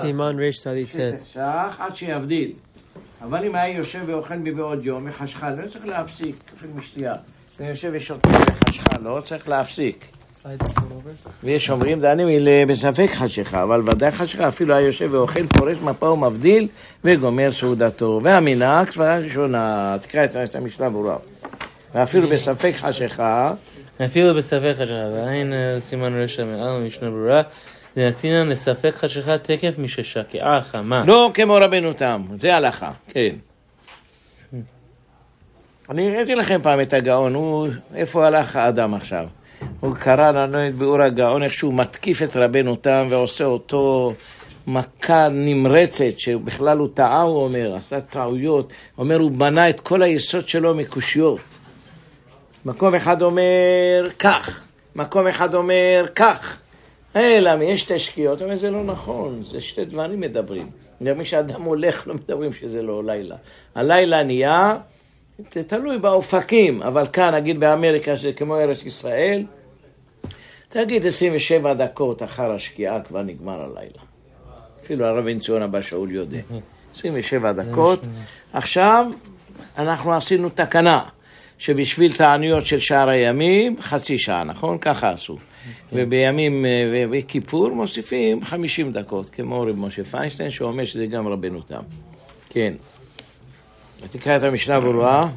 סימן רצ"ט. שח עד שיבדיל. אבל אם היה יושב ואוכל מבעוד יום מחשכה, לא צריך להפסיק, אפילו משתייה. אם יושב ושותה מחשכה, לא צריך להפסיק. ויש אומרים, דנים בספק חשיכה, אבל ודאי חשיכה, אפילו היה יושב ואוכל, פורש מפה ומבדיל, וגומר סעודתו. והמנהג, סברה ראשונה, תקרא את המשנה ברורה. ואפילו בספק חשיכה, אפילו בספק חשיכה, ועין אה, סימן רשע מעל משנה ברורה, דנתינן לספק חשיכה תקף מששקעה חמה. לא כמו רבנו תם, זה הלכה, כן. אני הראיתי לכם פעם את הגאון, הוא, איפה הלך האדם עכשיו? הוא קרא לנו את ביאור הגאון, איך שהוא מתקיף את רבנו תם ועושה אותו מכה נמרצת, שבכלל הוא טעה, הוא אומר, עשה טעויות, אומר, הוא בנה את כל היסוד שלו מקושיות. מקום אחד אומר כך, מקום אחד אומר כך. אלא יש תשקיעות, אומר, זה לא נכון, זה שתי דברים מדברים. גם מי שאדם הולך לא מדברים שזה לא לילה. הלילה נהיה, זה תלוי באופקים, אבל כאן, נגיד באמריקה, שזה כמו ארץ ישראל, תגיד 27 דקות אחר השקיעה כבר נגמר הלילה. אפילו הרב בן ציון הבא שאול יודע. 27 דקות. עכשיו, אנחנו עשינו תקנה. שבשביל תעניות של שער הימים, חצי שעה, נכון? ככה עשו. ובימים, אה, בכיפור מוסיפים 50 דקות, כמו רב משה פיינשטיין, שאומר שזה גם רבנו תם. כן. תקרא את המשנה ברורה.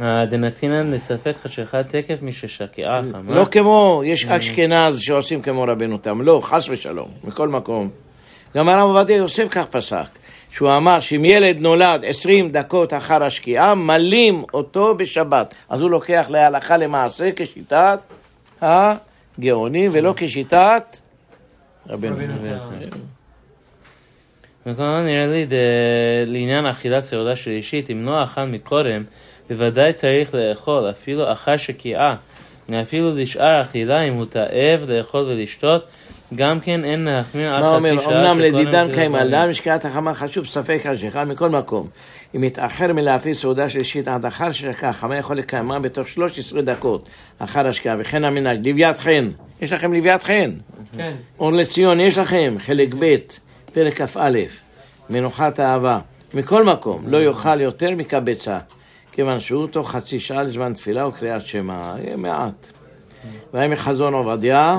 דנתינן לספק חשיכה תקף מששקעה חמה. לא כמו, יש אשכנז שעושים כמו רבנו תם, לא, חס ושלום, מכל מקום. גם הרב עובדיה יוסף כך פסק. שהוא אמר שאם ילד נולד עשרים דקות אחר השקיעה, מלים אותו בשבת. אז הוא לוקח להלכה למעשה כשיטת הגאונים ולא כשיטת רבנו. וכמובן נראה לי לעניין אכילת סעודה שלישית, אם לא אכל מקודם, בוודאי צריך לאכול, אפילו אחר שקיעה, אפילו לשאר אכילה, אם הוא תאב לאכול ולשתות, גם כן אין להחמיר עד חצי שעה אמנם לדידן קיימה, למה משקעת החמה חשוב ספק השכה מכל מקום. אם יתאחר מלהפעיל סעודה שלישית עד אחר ששקע, חמה יכול לקיימה בתוך 13 דקות אחר השקעה, וכן המנהג, לוויית חן. יש לכם לוויית חן? כן. אור לציון יש לכם, חלק ב', פרק כ"א, מנוחת אהבה. מכל מקום, לא יאכל יותר מקבצה, כיוון שהוא תוך חצי שעה לזמן תפילה וקריאת שמע, מעט. והיה מחזון עובדיה,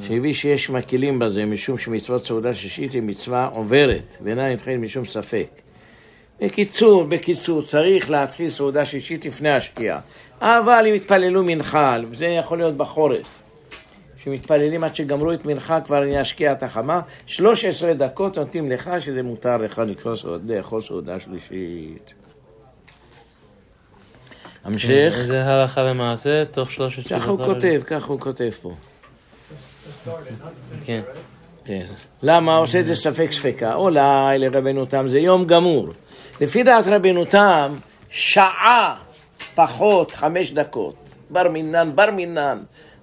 שהביא שיש מקלים בזה, משום שמצוות סעודה שישית היא מצווה עוברת, ואינה נתחילת משום ספק. בקיצור, בקיצור, צריך להתחיל סעודה שישית לפני השקיעה. אבל אם יתפללו מנחה, וזה יכול להיות בחורף, שמתפללים עד שגמרו את מנחה כבר אני אשקיע את החמה, 13 דקות נותנים לך שזה מותר לך לאכול סעודה שלישית. המשך. זה הלכה למעשה, תוך 13 ככה הוא כותב, ככה הוא כותב פה. כן. כן. למה? עושה את זה ספק ספקה. אולי לרבנו תם זה יום גמור. לפי דעת רבנו תם, שעה פחות חמש דקות. בר מינן, בר מינן.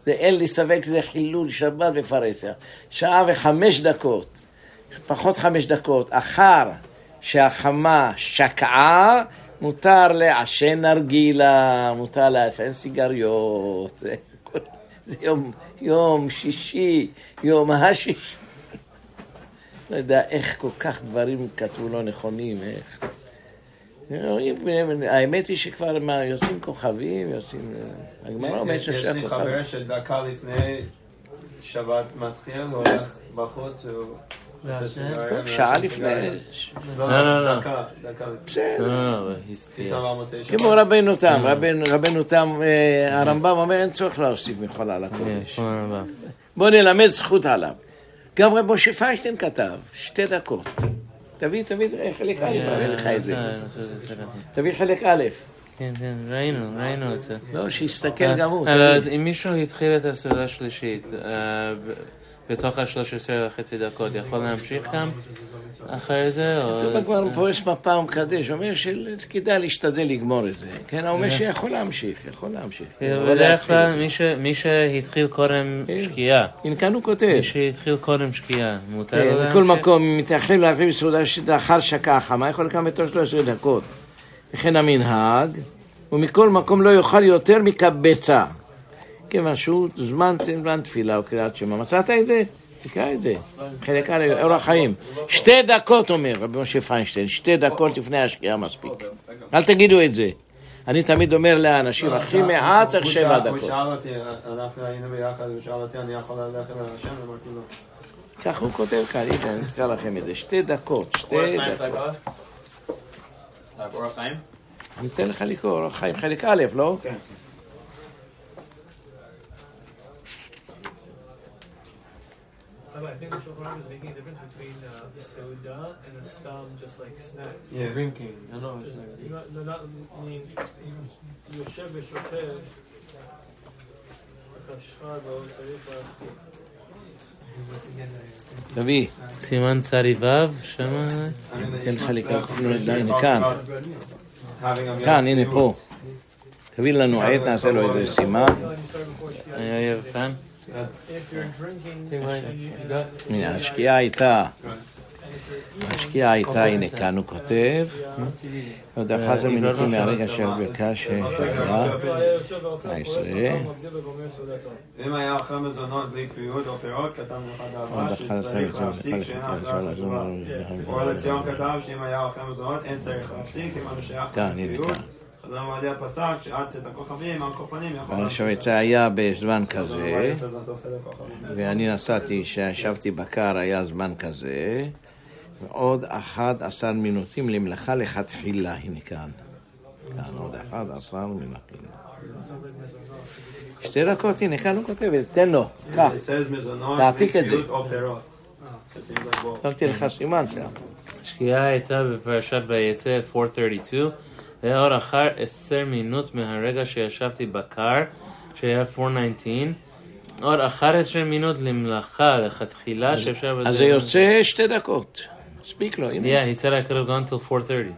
זה אין לי ספק שזה חילול שבת בפרהסיה. שעה וחמש דקות, פחות חמש דקות, אחר שהחמה שקעה, מותר לעשן נרגילה, מותר לעשן סיגריות. זה, זה יום, יום שישי, יום השישי. לא יודע איך כל כך דברים כתבו לא נכונים, איך. האמת היא שכבר יוצאים כוכבים, יוצאים... הגמרא אומרת שיש לי חבר שדקה לפני שבת מתחיל, הוא הולך בחוץ טוב, שעה לפני. לא, לא, דקה, דקה. בסדר. כמו רבנו תם, רבנו תם, הרמב"ם אומר אין צורך להוסיף מחולה לקודש. בוא נלמד זכות עליו. גם רב משה פיינשטיין כתב, שתי דקות. תביא, תביא חלק א', אראה לך את זה. תביא חלק א'. כן, כן, ראינו, ראינו את זה. לא, שיסתכל גם הוא. אז אם מישהו התחיל את הסעודה השלישית בתוך ה-13 וחצי דקות, יכול להמשיך גם אחרי זה? כתוב כבר פה יש מפה ומקדש, אומר שכדאי להשתדל לגמור את זה. כן, הוא אומר שיכול להמשיך, יכול להמשיך. בדרך כלל מי שהתחיל קודם שקיעה. הנה כאן הוא כותב. מי שהתחיל קודם שקיעה, מותר לו להמשיך? בכל מקום, אם מתאחרים להביא בסעודה לאחר שקעה חמה, יכול לקום בתוך 13 דקות. וכן המנהג, ומכל מקום לא יאכל יותר מקבצה. כיוון שהוא זמן זמן תפילה או קריאת שמע. מצאת את זה? תקרא את זה. חלק א', אורח חיים. שתי דקות, אומר רבי משה פיינשטיין, שתי דקות לפני השקיעה מספיק. אל תגידו את זה. אני תמיד אומר לאנשים, הכי מעט צריך שבע דקות. הוא שאל אותי, אנחנו היינו ביחד, הוא שאל אותי, אני יכול ללכת השם? אמרתי לו. ככה הוא כותב כאן, הנה, אני אקרא לכם את זה. שתי דקות, שתי דקות. אורח חיים? אני אתן לך לקרוא, אורח חיים חלק א', לא? כן. But I think the Shulchan Aruch is making a difference between uh, Seudah and a stam, just like snack. Yeah. Drinking. I know it's like. Not, no, not, I mean, יושב ושותה, וחשכה לא צריך להחזיק. תביא, סימן צרי ו', שמה? אתן לך talks כאן. a כאן, הנה. פה. תביא לנו עט, נעשה לו איזה סימן. היה אויב הנה, השקיעה הייתה, השקיעה הייתה, הנה כאן הוא כותב. עוד אחת זה מינוקים מהרגע של ברכת שהיה. סעודתו. אם היה אוכל מזונות בלי קביעות או פירות, עוד דאבה אחת שצריך להפסיק, שאין אור לציון כתב שאם היה אוכל מזונות אין צריך להפסיק, כיוון ששייך כאן, הנה את זה היה בזמן כזה, אופן הכוכבים. ואני נסעתי, כשישבתי בקר היה זמן כזה, ועוד 11 מינוטים למלאכה לכתחילה, הנה כאן. כאן עוד 11 מינוטים. שתי דקות, הנה כאן הוא כותב, תן לו, קח. תעתיק את זה. both. שמתי לך סימן שם. השקיעה הייתה בפרשת ויצא 432, ואור אחר עשר מינות מהרגע שישבתי בקר, שהיה 419, עוד 11 מינות למלאכה, לכתחילה, שאפשר... אז זה יוצא שתי דקות. מספיק לו. Yeah, he said I could have gone till 4.30.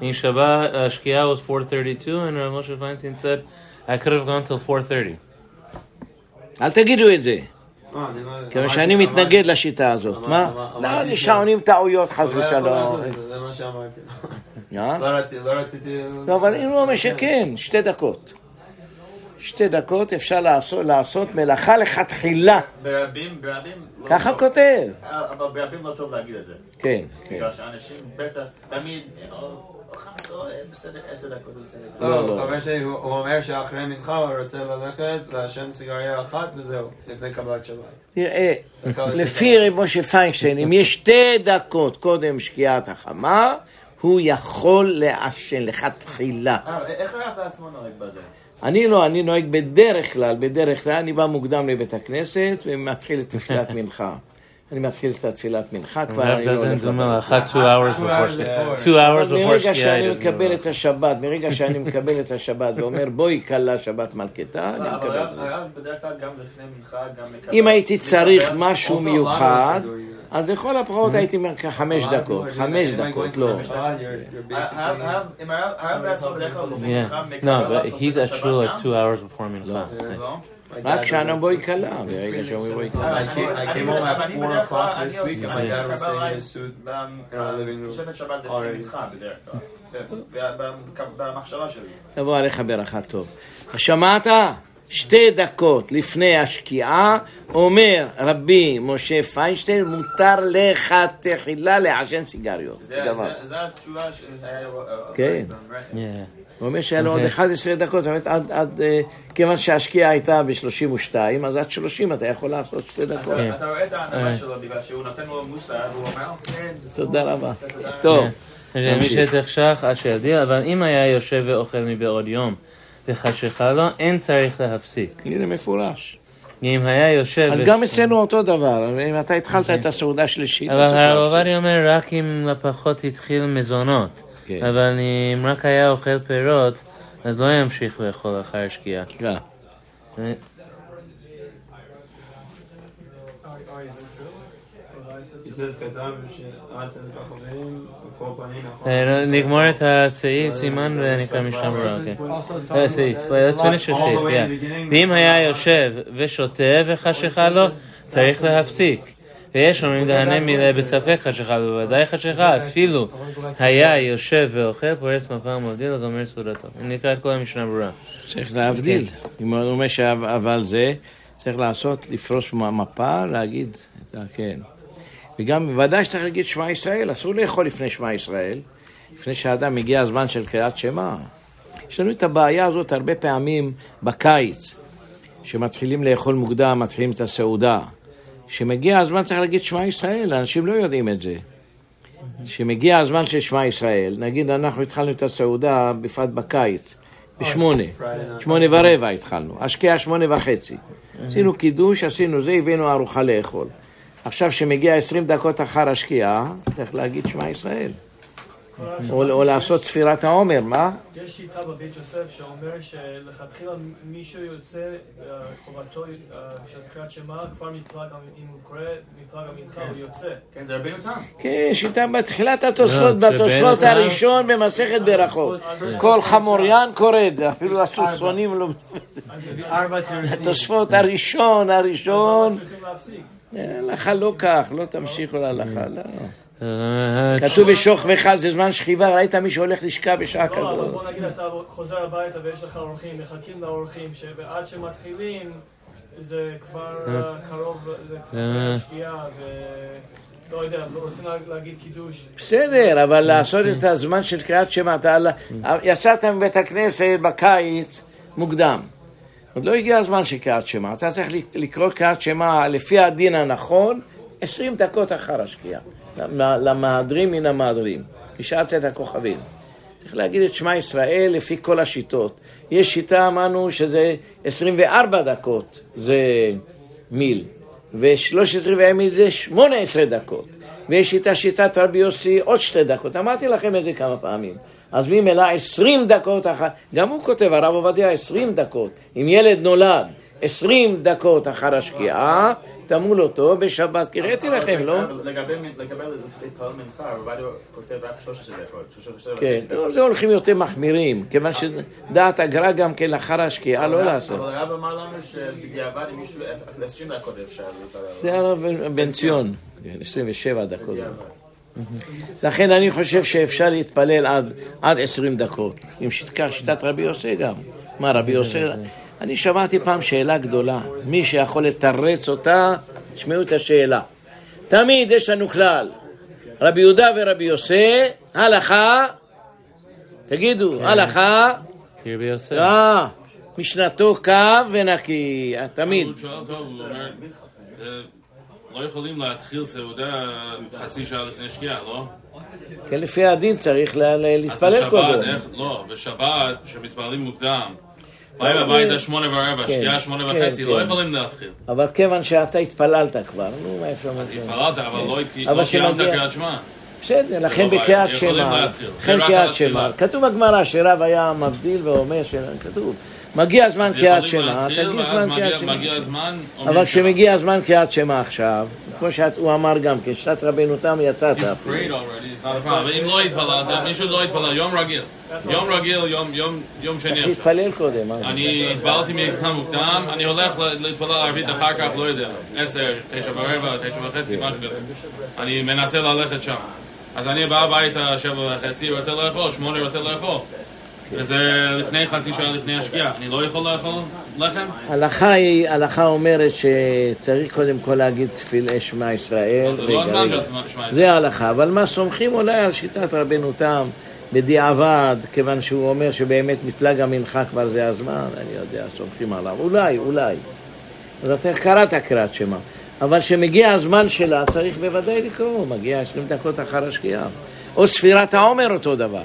In Shabbat, uh, Shkia was 4.32, and Rav Moshe Feinstein said I could have gone till 4.30. אל תגידו את זה, כיוון אמרתי- שאני מתנגד לשיטה הזאת. מה? לא, אמרתי אני ש- שעונים טעויות חס לא ושלום. זה, מה שאמרתי. לא רציתי, לא רציתי... לא, אבל אם הוא אומר שכן, שתי דקות. שתי דקות אפשר לעשות, לעשות מלאכה לכתחילה. ברבים, ברבים... לא ככה. כותב. אבל ברבים לא טוב להגיד את זה. כן, כן. בגלל שאנשים בטח, תמיד, "אה, חמש, לא. לא, לא. חבר שלי, הוא אומר שאחרי מנחה הוא רוצה ללכת לעשן סיגריה אחת וזהו, לפני קבלת שבת. תראה, לפי רב משה פיינשטיין, אם יש שתי דקות קודם שקיעת החמה, הוא יכול לעשן לכתחילה. אה, איך הרב בעצמו נוהג בזה? אני לא, אני נוהג בדרך כלל, בדרך כלל, אני בא מוקדם לבית הכנסת ומתחיל את תפילת מנחה. אני מתחיל את התפילת מנחה, כבר אני לא doesn't הולך לבית. two hours before before. two hours אבל before מרגע. שאני מקבל. את השבת, מרגע שאני מקבל את השבת ואומר בואי כלה שבת מלכתה, אני מקבל את זה. בדרך כלל גם לפני מנחה, גם מקבל... אם הייתי צריך משהו מיוחד, אז לכל הפחות הייתי אומר lot of דקות, חמש דקות, לא. הרב- בעצמו בדרך כלל לפני מנחה. מקבל... He's לא. shul גם? like two hours before mincha. לא? בואי כלה, ברגע שאומרים בואי I came, home at 4 o'clock this week and my dad was sitting in his suit. in our living room. already. במחשבה שלי. תבוא עליך ברכה טוב. שמעת? שתי דקות לפני השקיעה, אומר רבי משה פיינשטיין, מותר לך תחילה לעשן סיגריות. זה- התשובה שהיה... כן. Yeah. הוא אומר שהיה לו עוד אוקיי. 11 דקות, זאת אומרת, עד, עד, אה, כיוון שהשקיעה הייתה ב-32, אז עד 30 אתה יכול לעשות שתי דקות. אתה רואה את הענווה אה. שלו בגלל שהוא נותן לו מוסר, אז הוא אומר, כן, זה תודה רבה. טוב, מי נמשיך. שתחשך עד שיודיע, אבל אם היה יושב ואוכל מבעוד יום וחשיכה לו, אין צריך להפסיק. הנה מפורש. אם היה יושב... אז גם אצלנו אותו דבר, אם אתה התחלת את הסעודה השלישית, אבל הרב. עובדיה אומר רק אם לפחות התחיל מזונות. כן. אבל אם רק היה אוכל פירות, אז לא ימשיך לאכול אחר שקיעה. כן. זה- He says כתב שעד צאת הכוכבים, בכל פנים יכול... אה, נגמור את הסעיף, סימן ונקרא משם ברא, אוקיי. אה, סעיף, let's finish the All the סעיף, way in yeah. the beginning. ואם היה יושב ושותה וחשיכה לו, צריך להפסיק. ויש אומרים דהנה מילה בספק חשיכה בוודאי חשיכה, אפילו היה יושב ואוכל, פורס מפה מבדיל וגומר סעודתו. נקרא את כל המשנה ברורה. צריך להבדיל. אם הוא אומר שאבל זה, צריך לעשות, לפרוס מפה, להגיד, כן. וגם בוודאי שצריך להגיד שמע ישראל, אסור לאכול לפני שמע ישראל, לפני שהאדם מגיע הזמן של קריאת שמע. יש לנו את הבעיה הזאת הרבה פעמים בקיץ, שמתחילים לאכול מוקדם, מתחילים את הסעודה. כשמגיע הזמן צריך להגיד שמע ישראל, אנשים לא יודעים את זה. כשמגיע הזמן של שמע ישראל, נגיד אנחנו התחלנו את הסעודה בפרט בקיץ, בשמונה, שמונה ורבע התחלנו, השקיעה שמונה וחצי. עשינו קידוש, עשינו זה, הבאנו ארוחה לאכול. עכשיו שמגיע עשרים דקות אחר השקיעה, צריך להגיד שמע ישראל. או, או לעשות ספירת העומר, מה? יש שיטה בבית יוסף שאומר שלכתחילה מישהו יוצא, אה, חובתו אה, של קריאת שמע, כבר מפלג, אם הוא קורא מפלג המנחה, הוא יוצא. כן, זה רבינו תם. כן, שיטה בתחילת התוספות, לא, בתוספות הראשון במסכת ברכות. כל חמוריין קורא את זה, אפילו הסוסונים לא... ארבע תירוצים. התוספות הראשון, הראשון, צריכים להפסיק. הלכה לא כך, לא תמשיכו להלכה, לא. אה, כתוב בשוכבך זה זמן שכיבה, ראית מישהו הולך לשכב בשעה לא, אבל כזאת. בוא נגיד אתה חוזר הביתה ויש לך אורחים, מחכים לאורחים, שעד שמתחילים זה כבר אה, קרוב, זה אה. שקיעה, ולא יודע, רוצים לה- להגיד קידוש. בסדר, אבל לעשות את הזמן של קריאת שמע, אתה יצאת מבית הכנסת בקיץ מוקדם. עוד לא הגיע הזמן של קריאת שמע, אתה צריך לקרוא קריאת שמע לפי הדין הנכון 20 דקות אחר השקיעה. למהדרים מן המהדרים, בשעה צאת הכוכבים. צריך להגיד את שמע ישראל לפי כל השיטות. יש שיטה, אמרנו, שזה 24 דקות, זה מיל, ו-13 רבעי מיל זה 18 דקות. ויש שיטה, שיטת רבי יוסי, עוד שתי דקות. אמרתי לכם את זה כמה פעמים. אז ממילא 20 דקות אחר, גם הוא כותב, הרב עובדיה, 20 דקות. אם ילד נולד 20 דקות אחר השקיעה, תמול אותו בשבת, כי הראיתי לכם, לא? לגבי להתפלל מנחה, הרב עובדיה כותב רק 13 דקות. 13 כן. טוב, זה הולכים יותר מחמירים, כיוון שדעת הגר"א גם כן לאחר השקיעה לא לעשות. אבל הרב אמר לנו שבדיעבד אם מישהו, אפילו 20 דקות אפשר להתפלל. זה הרב בן ציון, כן, 27 דקות. לכן אני חושב שאפשר להתפלל עד, עד 20 דקות, עם שיטה, שיטת רבי יוסי גם. מה רבי יוסי? אני שמעתי פעם שאלה גדולה, מי שיכול לתרץ אותה, תשמעו את השאלה. תמיד יש לנו כלל, רבי יהודה ורבי יוסי, הלכה, תגידו, הלכה, רבי יוסף. אה, משנתו קו ונקי, תמיד. לא יכולים להתחיל סעודה חצי שעה לפני שקיעה, לא? כן, לפי הדין צריך להתפלל קודם. לא, בשבת, כשמתפללים מוקדם, באים הביתה שמונה ורבע, כן, שקיעה שמונה כן, וחצי, כן. לא יכולים להתחיל. אבל כיוון שאתה התפללת כבר, נו, מה אפשר לעשות? התפללת, אבל לא כן. לא קיימת קריאת שמע. בסדר, לכן לא בקריאת שמע. לכן זה רק קריאת על שמע. כתוב בגמרא שרב היה מבדיל ואומר, כתוב, מגיע זמן קריאת שמע, תגיד זמן קריאת שמע. אבל. כשמגיע זמן קריאת שמע עכשיו, כמו שהוא אמר גם כן, שיטת רבנו תם יצאת. אבל אם לא התפללת, מישהו לא התפלל, יום רגיל. יום רגיל, יום- שני עכשיו. תתפלל קודם. אה? אני התפללתי מוקדם מוקדם, אני הולך להתפלל ערבית אחר כך, לא יודע, עשר, תשע ורבע, תשע וחצי, משהו כזה. אני מנסה ללכת שם. אז אני בא הביתה, שבע וחצי, רוצה לאכול, שמונה רוצה לאכול. וזה לפני חצי שעה לפני השקיעה. אני לא יכול לאכול לחם? הלכה היא, הלכה אומרת שצריך קודם כל להגיד תפילה שמע ישראל. זה לא הזמן. של שמע ישראל. זה ההלכה, אבל מה סומכים אולי על שיטת רבנו תם בדיעבד, כיוון שהוא אומר שבאמת מפלג המנחה כבר זה הזמן, אני יודע, סומכים עליו, אולי, אולי. אז אתה קראת קריאת שמע, אבל כשמגיע הזמן שלה צריך בוודאי לקרוא, מגיע 20 דקות אחר השקיעה. או ספירת העומר אותו דבר.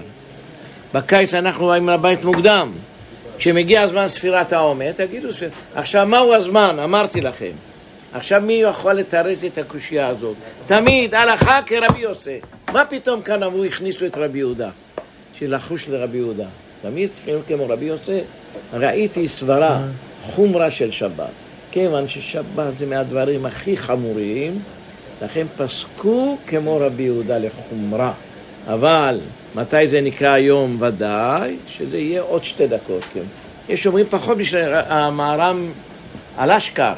בקיץ אנחנו באים לבית מוקדם. כשמגיע הזמן ספירת העומר, תגידו. עכשיו מהו הזמן? אמרתי לכם. עכשיו מי יכול לתרץ את הקושייה הזאת? תמיד הלכה כרבי יוסי. מה פתאום כאן אמרו הכניסו את רבי יהודה? שלחוש לרבי יהודה. תמיד צריכים כמו רבי יוסי. ראיתי סברה, חומרה של שבת. כיוון ששבת זה מהדברים הכי חמורים, לכן פסקו כמו רבי יהודה לחומרה. אבל מתי זה נקרא היום ודאי? שזה יהיה עוד שתי דקות, כן. יש אומרים פחות בשביל המהר"ם על אשכר,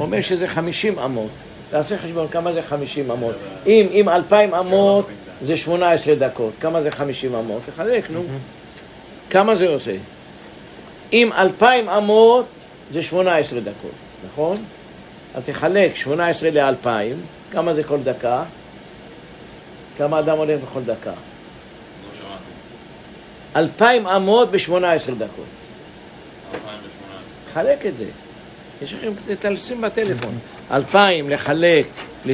אומר שזה חמישים אמות. תעשה חשבון כמה זה חמישים אמות. אם, אם אלפיים אמות זה שמונה עשרה דקות, כמה זה חמישים אמות? תחלק, נו. כמה זה עושה? אם אלפיים אמות זה שמונה עשרה דקות. נכון? אז תחלק 18 ל-2,000, כמה זה כל דקה? כמה אדם הולך בכל דקה? 2,000 אמות ב-18 דקות. 2018. חלק את זה. יש לכם, תשים בטלפון. 2,000 לחלק ל-18.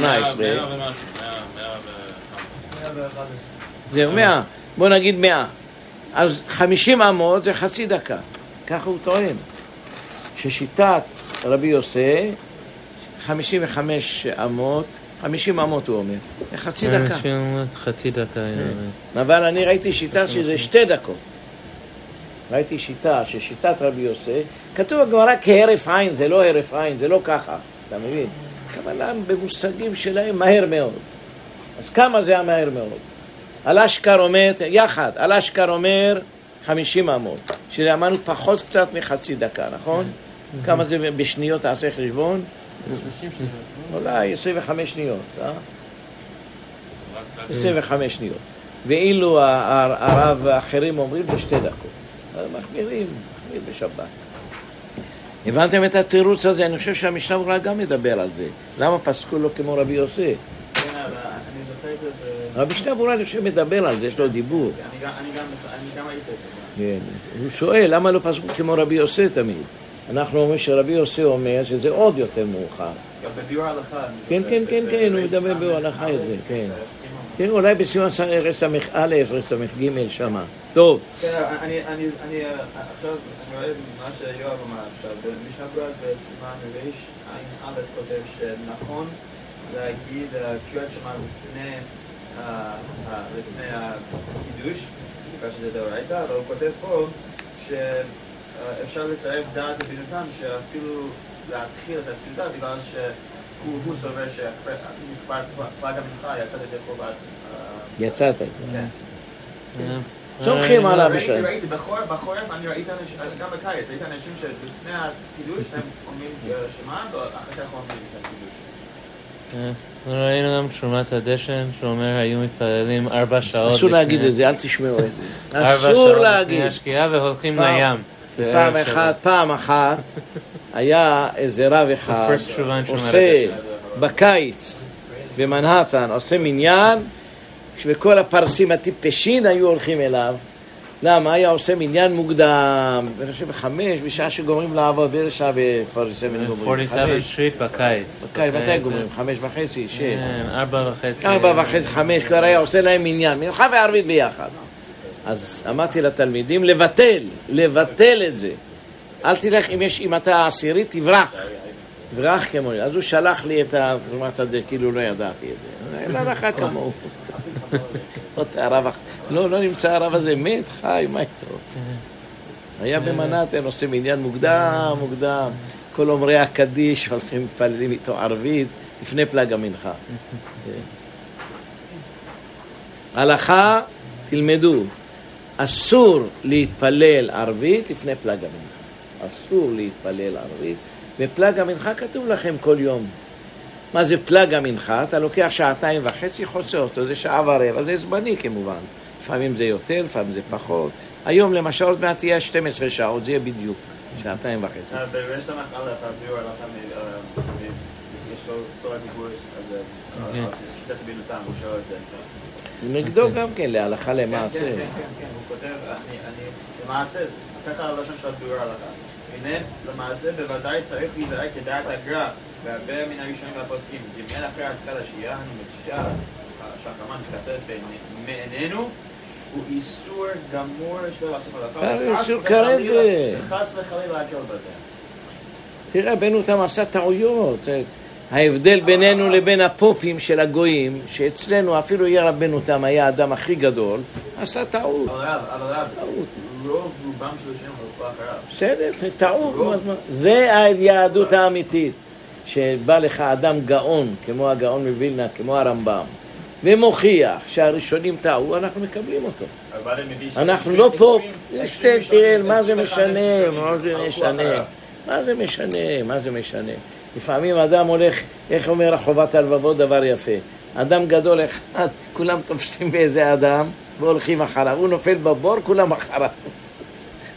מאה ומשהו, מאה, מאה וכמה. 111. זה 100, בוא נגיד 100. אז 50 אמות זה חצי דקה. ככה הוא טוען. ששיטת רבי יוסי, 55 אמות, 50 אמות הוא אומר, חצי דקה. חצי דקה. אבל אני ראיתי שיטה שזה שתי דקות. ראיתי שיטה, ששיטת רבי יוסי, כתוב בגמרא כהרף עין, זה לא הרף עין, זה לא ככה, אתה מבין? הכוונה במושגים שלהם מהר מאוד. אז כמה זה המהר מאוד? אלשכר אומר, יחד, אלשכר אומר 50 אמות, שאמרנו פחות קצת מחצי דקה, נכון? כמה זה בשניות, תעשה חשבון? אולי 25 שניות, אה? רק קצת. 25 שניות. ואילו הרב האחרים אומרים בשתי דקות. אז מחמירים, מחמיר בשבת. הבנתם את התירוץ הזה? אני חושב שהמשנה ברורה גם מדבר על זה. למה פסקו לו כמו רבי יוסי? כן, זה, רבי משנה ברורה אני חושב מדבר על זה, יש לו דיבור. אני גם- ראיתי את זה. כן. הוא שואל, למה לא פסקו כמו רבי יוסי תמיד? אנחנו אומרים שרבי יוסי אומר שזה עוד יותר מאוחר. גם בביאור ההלכה. כן, כן, כן, כן, הוא מדבר סמך בהלכה את זה, כן. כן, אולי בסימן רס"א, רס"ג שמה. טוב, כן, אני, אה, עכשיו, אני רואה מה שיואב אמר עכשיו, במשנה ברורה בסימן ריש, עין א' כותב שנכון להגיד אה, קריאת שמע לפני, אה, אה, לפני הקידוש, בגלל שזה דאורייתא, אבל הוא כותב פה שאפשר לצרף דעת ובינותם שאפילו להתחיל את הסעודה בגלל שהוא הוא סובר שפלג המנחה יצא ידי חובת אה, יצאת. כן. סומכים עליו ראיתי, בשביל. ראיתי, בחורף, בחורף אני ראיתי אנשים, גם בקיץ, ראיתי אנשים שלפני הקידוש הם אומרים שמע, ואחר כך אומרים את הקידוש. ראינו גם תרומת הדשן, שאומר היו מתפללים ארבע שעות אסור להגיד את זה, אל תשמעו את זה. ארבע אסור שעות להגיד. לפני השקיעה והולכים לים. פעם אחת, פעם אחת, היה איזה רב אחד עושה בקיץ במנהטן, עושה מניין, וכל הפרסים הטיפשין היו הולכים אליו. למה? היה עושה מניין מוקדם, אני חושב בחמש, בשעה שגומרים לעבוד, באיזה שעה בפרסים גומרים? 47 חמש. שטריט בקיץ. בקיץ, מתי גומרים? חמש וחצי, שש. כן, ארבע וחצי. ארבע וחצי, חמש, כבר היה עושה להם עניין, מנחה וערבית ביחד. אז אמרתי לתלמידים, לבטל, לבטל את זה. אל תלך, אם, יש, אם אתה עשירי, תברח. תברח כמו... אז הוא שלח לי את. תרומת הד... כאילו לא ידעתי את זה. אין כמוהו. עוד הרב... אח- לא, לא נמצא הרב הזה, מת, חי, מה איתו? היה במנהטן, עושים עניין מוקדם, מוקדם. כל אומרי הקדיש הולכים מתפללים איתו ערבית לפני פלג המנחה. הלכה, תלמדו, אסור להתפלל ערבית לפני פלג המנחה. אסור להתפלל ערבית. בפלג המנחה כתוב לכם כל יום. מה זה פלג המנחה? אתה לוקח שעתיים וחצי, חוצה אותו, זה שעה ורבע, זה זמני כמובן. לפעמים זה יותר, לפעמים זה פחות. היום למשל עוד מעט תהיה 12 שעות, זה יהיה בדיוק שעתיים וחצי. אה, אה, יש לו כל הדיבור הזה, כן. אה, שיטת בינותם, הוא שואל את זה. נגדו גם כן, להלכה כן, למעשה. כן, כן, כן, כן, הוא כותב, אני, אני, למעשה, ככה הלשון של הביאור ההלכה. הנה, למעשה, בוודאי צריך להיזהר כדעת הגר"א, והרבה מן הראשונים והפוסקים, דמיין אחרי התחילת השהייה המתשיעה, שהקרמן מתכסת מעינינו, הוא איסור גמור שלא לעשות הלכה. אה, איסור וחלילה- כרגע. חס וחלילה להקל בזה. תראה, בנו תם עשה טעויות. ההבדל בינינו לבין הפופים של הגויים, שאצלנו אפילו יהיה רבנו תם היה האדם הכי גדול, עשה טעות. אבל רב, אבל רב. רוב רובם של השם הלכו אחריו. בסדר, טעות. זה היהדות האמיתית. שבא לך אדם גאון, כמו הגאון מווילנה, כמו הרמב"ם, ומוכיח שהראשונים טעו, אנחנו מקבלים אותו. אנחנו לא פה, תראה, מה זה 21 משנה, שנים, מה זה משנה. מה זה משנה, מה זה משנה. לפעמים אדם הולך, איך אומר החובת הלבבות, דבר יפה. אדם גדול אחד, כולם תופסים באיזה אדם והולכים אחריו. הוא נופל בבור, כולם אחריו.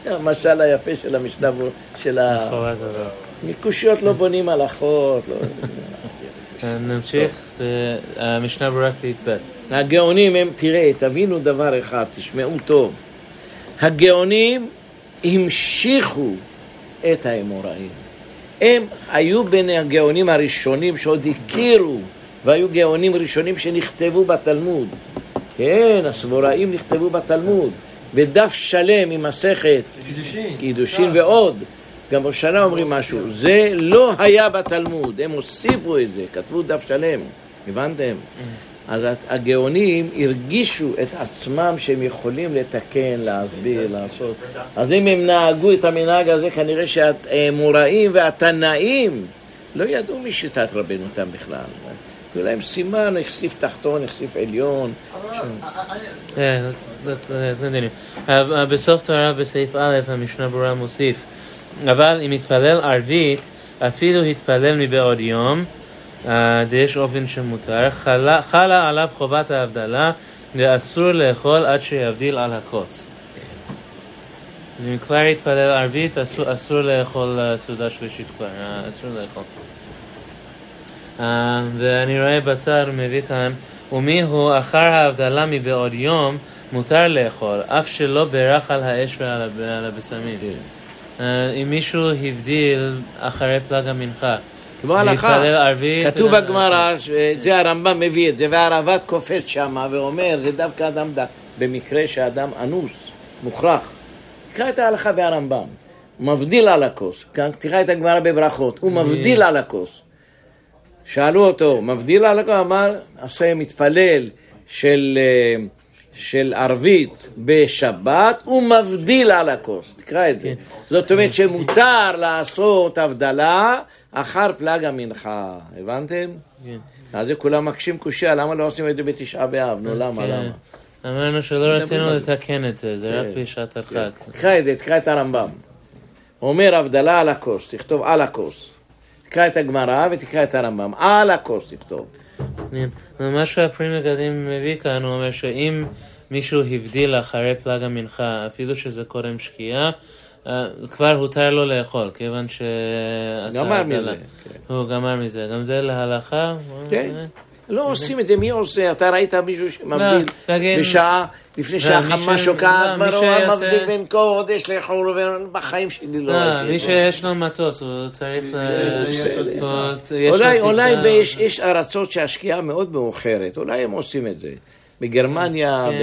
המשל היפה של המשנה, של ה... חובת. מקושיות לא בונים הלכות. לא... אה, נמשיך, אה, המשנה ברורה סעיף ב'. הגאונים הם, תראה, תבינו דבר אחד, תשמעו טוב. הגאונים המשיכו את האמוראים. הם היו בין הגאונים הראשונים שעוד הכירו, והיו גאונים ראשונים שנכתבו בתלמוד. כן, הסבוראים נכתבו בתלמוד, בדף שלם עם מסכת קידושין. ועוד. גם ראשונה אומרים משהו, זה לא היה בתלמוד, הם הוסיפו את זה, כתבו דף שלם, הבנתם? אז הגאונים הרגישו את עצמם שהם יכולים לתקן, להסביר, לעשות. אז אם הם נהגו את המנהג הזה, כנראה שהאמוראים והתנאים לא ידעו משיטת רבנו תם בכלל. היו להם סימן, החשיף תחתון, החשיף עליון. בסוף תורה בסעיף א', המשנה ברורה מוסיף, אבל אם יתפלל ערבית, אפילו התפלל מבעוד יום, uh, יש אופן שמותר, חלה, חלה עליו חובת ההבדלה, ואסור לאכול עד שיבדיל על הקוץ. אז אם כבר יתפלל ערבית, אסור, אסור לאכול uh, סעודה שלישית כבר, uh, אסור לאכול. ואני רואה בצד, מביא כאן, ומי הוא אחר ההבדלה מבעוד יום, מותר לאכול, אף שלא בירך על האש ועל הב- על הבשמים. Uh, אם מישהו הבדיל אחרי פלג המנחה, כמו הלכה, כתוב אה, בגמרא, את זה הרמב"ם מביא את זה, והרב"ט קופץ שמה ואומר, זה דווקא אדם דק, במקרה שאדם אנוס, מוכרח. תקרא את ההלכה בהרמב"ם, הוא מבדיל על הכוס, כאן תקרא את הגמרא בברכות, הוא מבדיל על הכוס. שאלו אותו, מבדיל על הכוס? אמר, עשה מתפלל של, אה, של ערבית בשבת, הוא מבדיל על הכוס. תקרא את זה. זאת אומרת שמותר לעשות הבדלה אחר פלג המנחה. הבנתם? כן. אז זה כולם מקשים קושייה, למה לא עושים את זה בתשעה באב? נו, למה, כן. למה? אמרנו שלא רצינו לתקן את זה, זה רק כן. בשעת החג. תקרא את זה, תקרא את הרמב"ם. אומר הבדלה על הכוס, תכתוב על הכוס. תקרא את הגמרא ותקרא את הרמב"ם, על הכוס תכתוב. כן. ומה שהפרי מגדים מביא כאן, הוא אומר שאם מישהו הבדיל אחרי פלג המנחה, אפילו שזה קודם שקיעה, אה, כבר הותר לו לאכול, כיוון שעשה גמר. מזה, הוא גמר מזה. גם זה להלכה? כן. לא עושים את זה, מי עושה? אתה ראית מישהו שמבדיל תגיד- בשעה, לפני שהחמה מי ש- שוקעת, לא, שיוצא- מבדיל בין קודש לחול, ובחיים שלי לא לא, ראיתי מי. שיש לו מטוס, הוא צריך... לו אולי. אולי יש, יש ארצות שהשקיעה מאוד מאוחרת, אולי הם עושים את זה. בגרמניה, כן,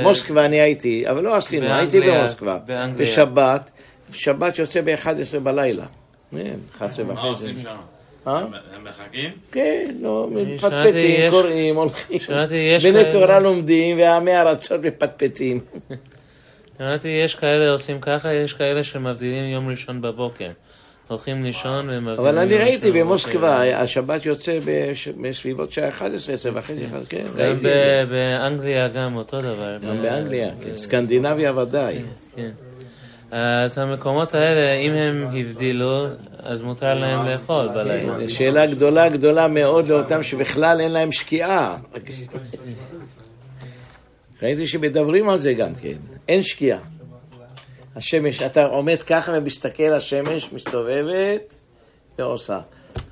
במוסקבה אני הייתי, אבל לא עשינו, הייתי במוסקבה. באנגליה. בשבת, שבת יוצא ב-11 בלילה. כן, 11 מה וחצי. עושים שם? אה? הם מחכים? כן, לא, מפטפטים, קוראים, הולכים. בני תורה לומדים, ועמי ארצות מפטפטים. שמעתי, יש כאלה עושים ככה, יש כאלה שמבדילים יום ראשון בבוקר. הולכים לישון ומבדילים אבל אני ראיתי במוסקבה. השבת יוצא בסביבות שעה 11, 10 וחצי, כן, גם ראיתי. ב- באנגליה גם אותו דבר. גם באנגליה, כן. סקנדינביה ודאי. כן. אז המקומות האלה, אם הם הבדילו, אז מותר להם לאכול בלילה. שאלה גדולה גדולה מאוד לאותם שבכלל אין להם שקיעה. ראיתי שמדברים על זה גם כן, אין שקיעה. השמש, אתה עומד ככה ומסתכל, השמש מסתובבת ועושה.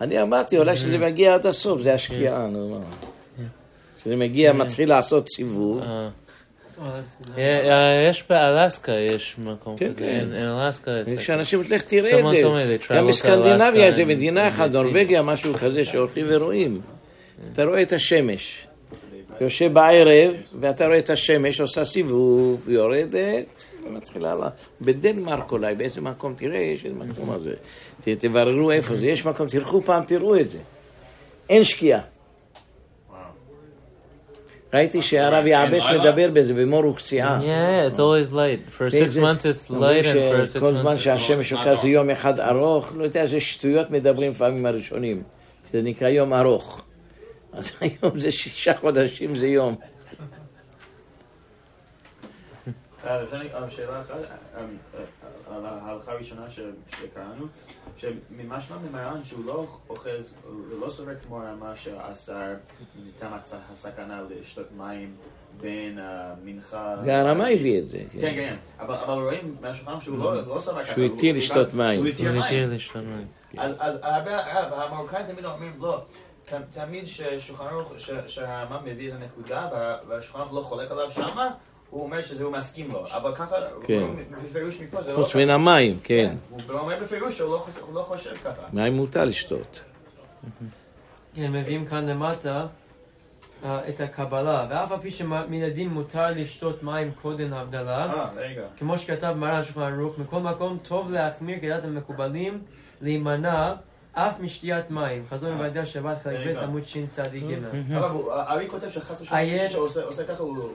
אני אמרתי, אולי שזה מגיע עד הסוף, זה השקיעה, נו מה. כשזה מגיע, מתחיל לעשות סיבוב. אה. אה, יש באלסקה, יש מקום כן, כזה. כן. אין- אלסקה. כשאנשים, לך תראה את זה. גם בסקנדינביה זה מדינה אחת, נורבגיה, משהו כזה, שהולכים ורואים. אתה רואה את השמש. יושב בערב, ואתה רואה את השמש עושה סיבוב, יורדת, ומתחילה לה... בדנמרק אולי, באיזה מקום, תראה, יש איזה מקום הזה. תבררו איפה זה, יש מקום, תלכו פעם, תראו את זה. אין שקיעה. ראיתי שהרב יעבץ לילה? מדבר בזה במור וקציעה. Yeah, it's always light. For six איזה- months it's אומרים light and for six זמן months it's שהשמש שוקעת זה יום אחד ארוך, לא יודע איזה שטויות מדברים לפעמים הראשונים, שזה נקרא יום ארוך. אז היום זה שישה חודשים זה יום. אה, אה, שאלה אחת, אה, אה, ההלכה הראשונה ש- שקראנו, שממשמע ממרן שהוא לא אוחז, הוא לא סובר כמו הרמה שאסר מטעם הסכנה לשתות מים בין המנחה... והרמה הביא את זה, כן, כן. כן, אבל רואים מהשולחן שהוא לא לא סבא ככה. שהוא התיר לשתות מים. שהוא התיר לשתות מים. אז אז המרוקאים תמיד אומרים לא. תמיד ששולחן ערוך, שהרמב"ם מביא איזה נקודה וה- והשולחן ערוך לא חולק עליו שמה, הוא אומר שזה הוא מסכים לו. אבל ככה, כן. בפירוש מפה זה לא חוץ. מן המים, כן. הוא אומר בפירוש שהוא לא חושב- לא חושב ככה. מים מותר לשתות. כן, מביאים כאן למטה אה, את הקבלה, ואף על פי שמן הדין מותר לשתות מים קודם הבדלה, אה. כמו שכתב מרן שולחן ערוך, מכל מקום טוב להחמיר כדת המקובלים להימנע אף משתיית מים. חזון ועדה שבת חלק ב' עמוד שצ"ג. אבל הוא- ארי כותב שחס ושלום, שעושה עושה ככה הוא-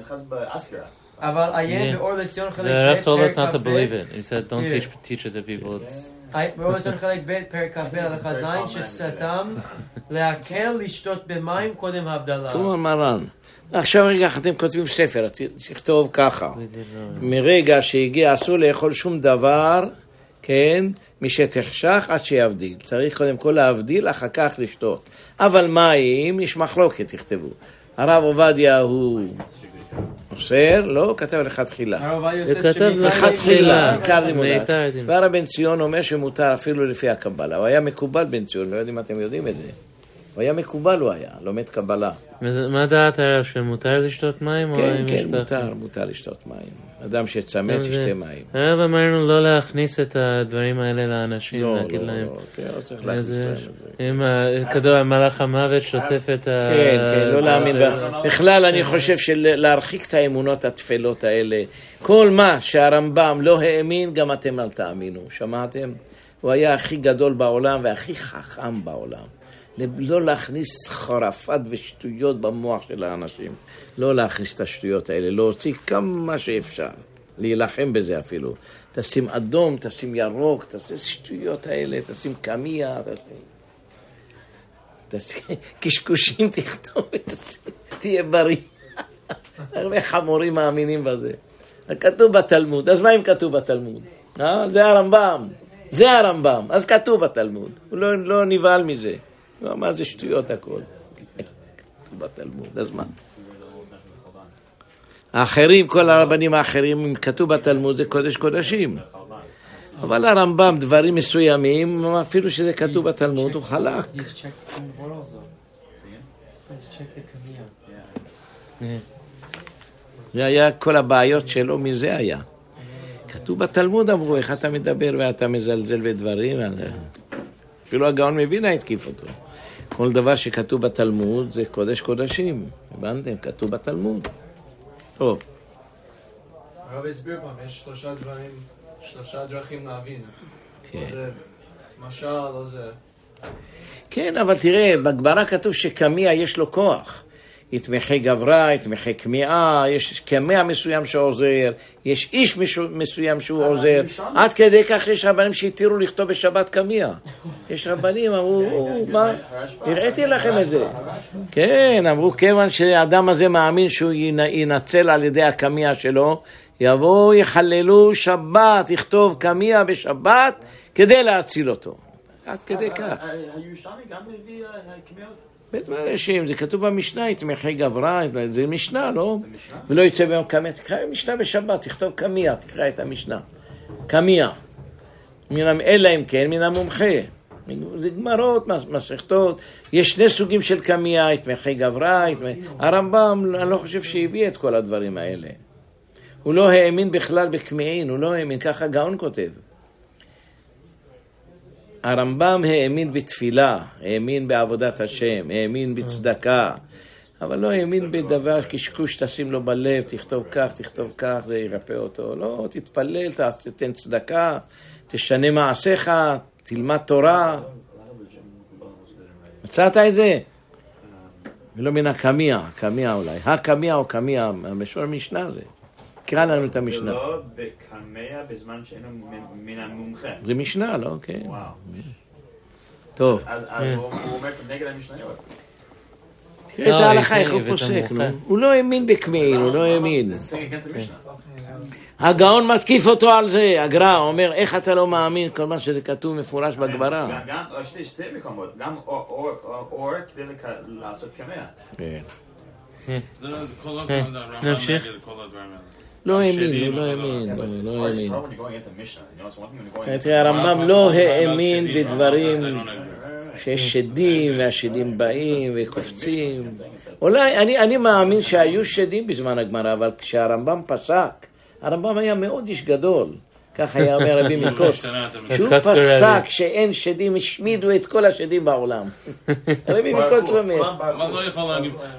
נכנס באסקרה. אבל עיין. באור לציון חלק The ב' Rav told us פרק כ"ב. He said, don't teach teach it to people. באור לציון חלק ב' פרק כ"ב הלכה ז' שסתם להקל לשתות במים קודם הבדלה. תראו מרן. עכשיו רגע, אתם כותבים ספר, תכתוב ככה. מרגע שהגיע אסור לאכול שום דבר, כן, משתחשך עד שיבדיל. צריך קודם כל להבדיל, אחר כך לשתות. אבל מים, יש מחלוקת, תכתבו. הרב עובדיה הוא אוסר, לא, כתב לכתחילה. יוסף כתב לכתחילה, עיקר לימודיו. והרב בן ציון אומר שמותר אפילו לפי הקבלה. הוא היה מקובל בן ציון, לא יודעים אם אתם יודעים את זה. הוא היה מקובל, הוא היה, לומד קבלה. מה דעת הרב, שמותר לשתות מים? או כן, כן, מותר, מותר לשתות מים. אדם שצמא, זה- תשתה מים. הרב אמרנו לא להכניס את הדברים האלה לאנשים, לא, להגיד לא, להם. לא, כן, לא צריך להכניס איזה- להם את זה. אם כדור מלאך המוות שוטף את ה... כן, כן, לא להאמין. בכלל, אני חושב שלהרחיק את האמונות הטפלות האלה. כל מה שהרמב"ם לא האמין, גם אתם אל תאמינו. שמעתם? הוא היה הכי גדול בעולם והכי חכם בעולם. לא להכניס חרפת ושטויות במוח של האנשים. לא להכניס את השטויות האלה, להוציא כמה שאפשר. להילחם בזה אפילו. תשים אדום, תשים ירוק, תעשה שטויות האלה, תשים קמיע, תשים... קשקושים תכתוב, תשים- תהיה בריא. הרבה חמורים מאמינים בזה. כתוב בתלמוד, אז מה אם כתוב בתלמוד? אה? זה הרמב"ם, זה הרמב"ם, אז כתוב בתלמוד. הוא לא, לא נבהל מזה. הוא אמר, זה שטויות הכל. כתוב בתלמוד, אז מה? האחרים, כל הרבנים האחרים, אם כתוב בתלמוד זה קודש קודשים. אבל הרמב"ם, דברים מסוימים, אפילו שזה כתוב בתלמוד, הוא חלק. זה היה כל הבעיות שלו, מזה היה. כתוב בתלמוד, אמרו, איך אתה מדבר ואתה מזלזל בדברים? אפילו הגאון מווילנה התקיף אותו. כל דבר שכתוב בתלמוד זה קודש קודשים, הבנתם? כתוב בתלמוד. טוב, הרב הסביר פעם, יש שלושה דברים, שלושה דרכים להבין. כן. זה משל, לא זה. כן, אבל תראה, בגמרא כתוב שקמיע יש לו כוח. יתמכי גברה, יתמכי כמיהה, יש קמיע מסוים שעוזר, יש איש משו- מסוים שהוא עוזר. עד כדי כך יש רבנים שהתירו לכתוב בשבת קמיע. יש רבנים, אמרו, מה, הראיתי לכם את זה. כן, אמרו, כיוון שהאדם הזה מאמין שהוא ינ- ינצל על ידי הקמיע שלו, יבואו, יחללו שבת, יכתוב קמיע בשבת כדי להציל אותו. עד כדי כך. הירושלמי גם מביא אה, קמיעות? בית מרשים, זה כתוב במשנה, יתמכי גברה, זה משנה, לא? ולא יצא ביום קמיע, תקרא משנה בשבת, תכתוב קמיע, תקרא את המשנה. קמיע. אלא אם כן, מן המומחה. זה גמרות, מס- מסכתות, יש שני סוגים של קמיע, יתמכי גברה. הרמב"ם, אני לא חושב שהביא את כל הדברים האלה. הוא לא האמין בכלל בקמיעין, הוא לא האמין, ככה גאון כותב. הרמב"ם האמין בתפילה, האמין בעבודת השם, האמין בצדקה, אבל לא האמין בדבר קשקוש תשים לו בלב, תכתוב כך, תכתוב כך, זה ירפא אותו. לא, תתפלל, תתן צדקה, תשנה מעשיך, תלמד תורה. מצאת את זה? ולא מן הקמיע, קמיע אולי. הקמיע או קמיע, המשור המשנה זה. קרא לנו את המשנה. ולא בקמע בזמן שאינו מן- המומחה. זה משנה, לא? כן. וואו. טוב. אז אז הוא אומר נגד המשניות. את לא, ההלכה, איך יפה, הוא פוסק, נו. הוא לא האמין בקמיעין, הוא לא האמין. כן. הגאון מתקיף אותו על זה, הגר"א אומר, איך אתה לא מאמין כל מה שזה כתוב מפורש בגמרא. גם- שתי- שתי מקומות, גם אור- כדי לעשות קמע. כן. זה כל הזמן הרמב"ם נמשיך. לא האמין, הוא לא לא- האמין, לא, לא האמין. into תראה, הרמב"ם לא האמין שדים, בדברים לא. שיש שדים, והשדים באים וקופצים. אולי, אני, אני מאמין שהיו שדים בזמן הגמרא, אבל כשהרמב"ם פסק, הרמב"ם היה מאוד איש גדול. כך היה אומר רבי מקוץ. שהוא פסק. שאין שדים, השמידו את כל השדים בעולם. רבי מקוץ אומר. לא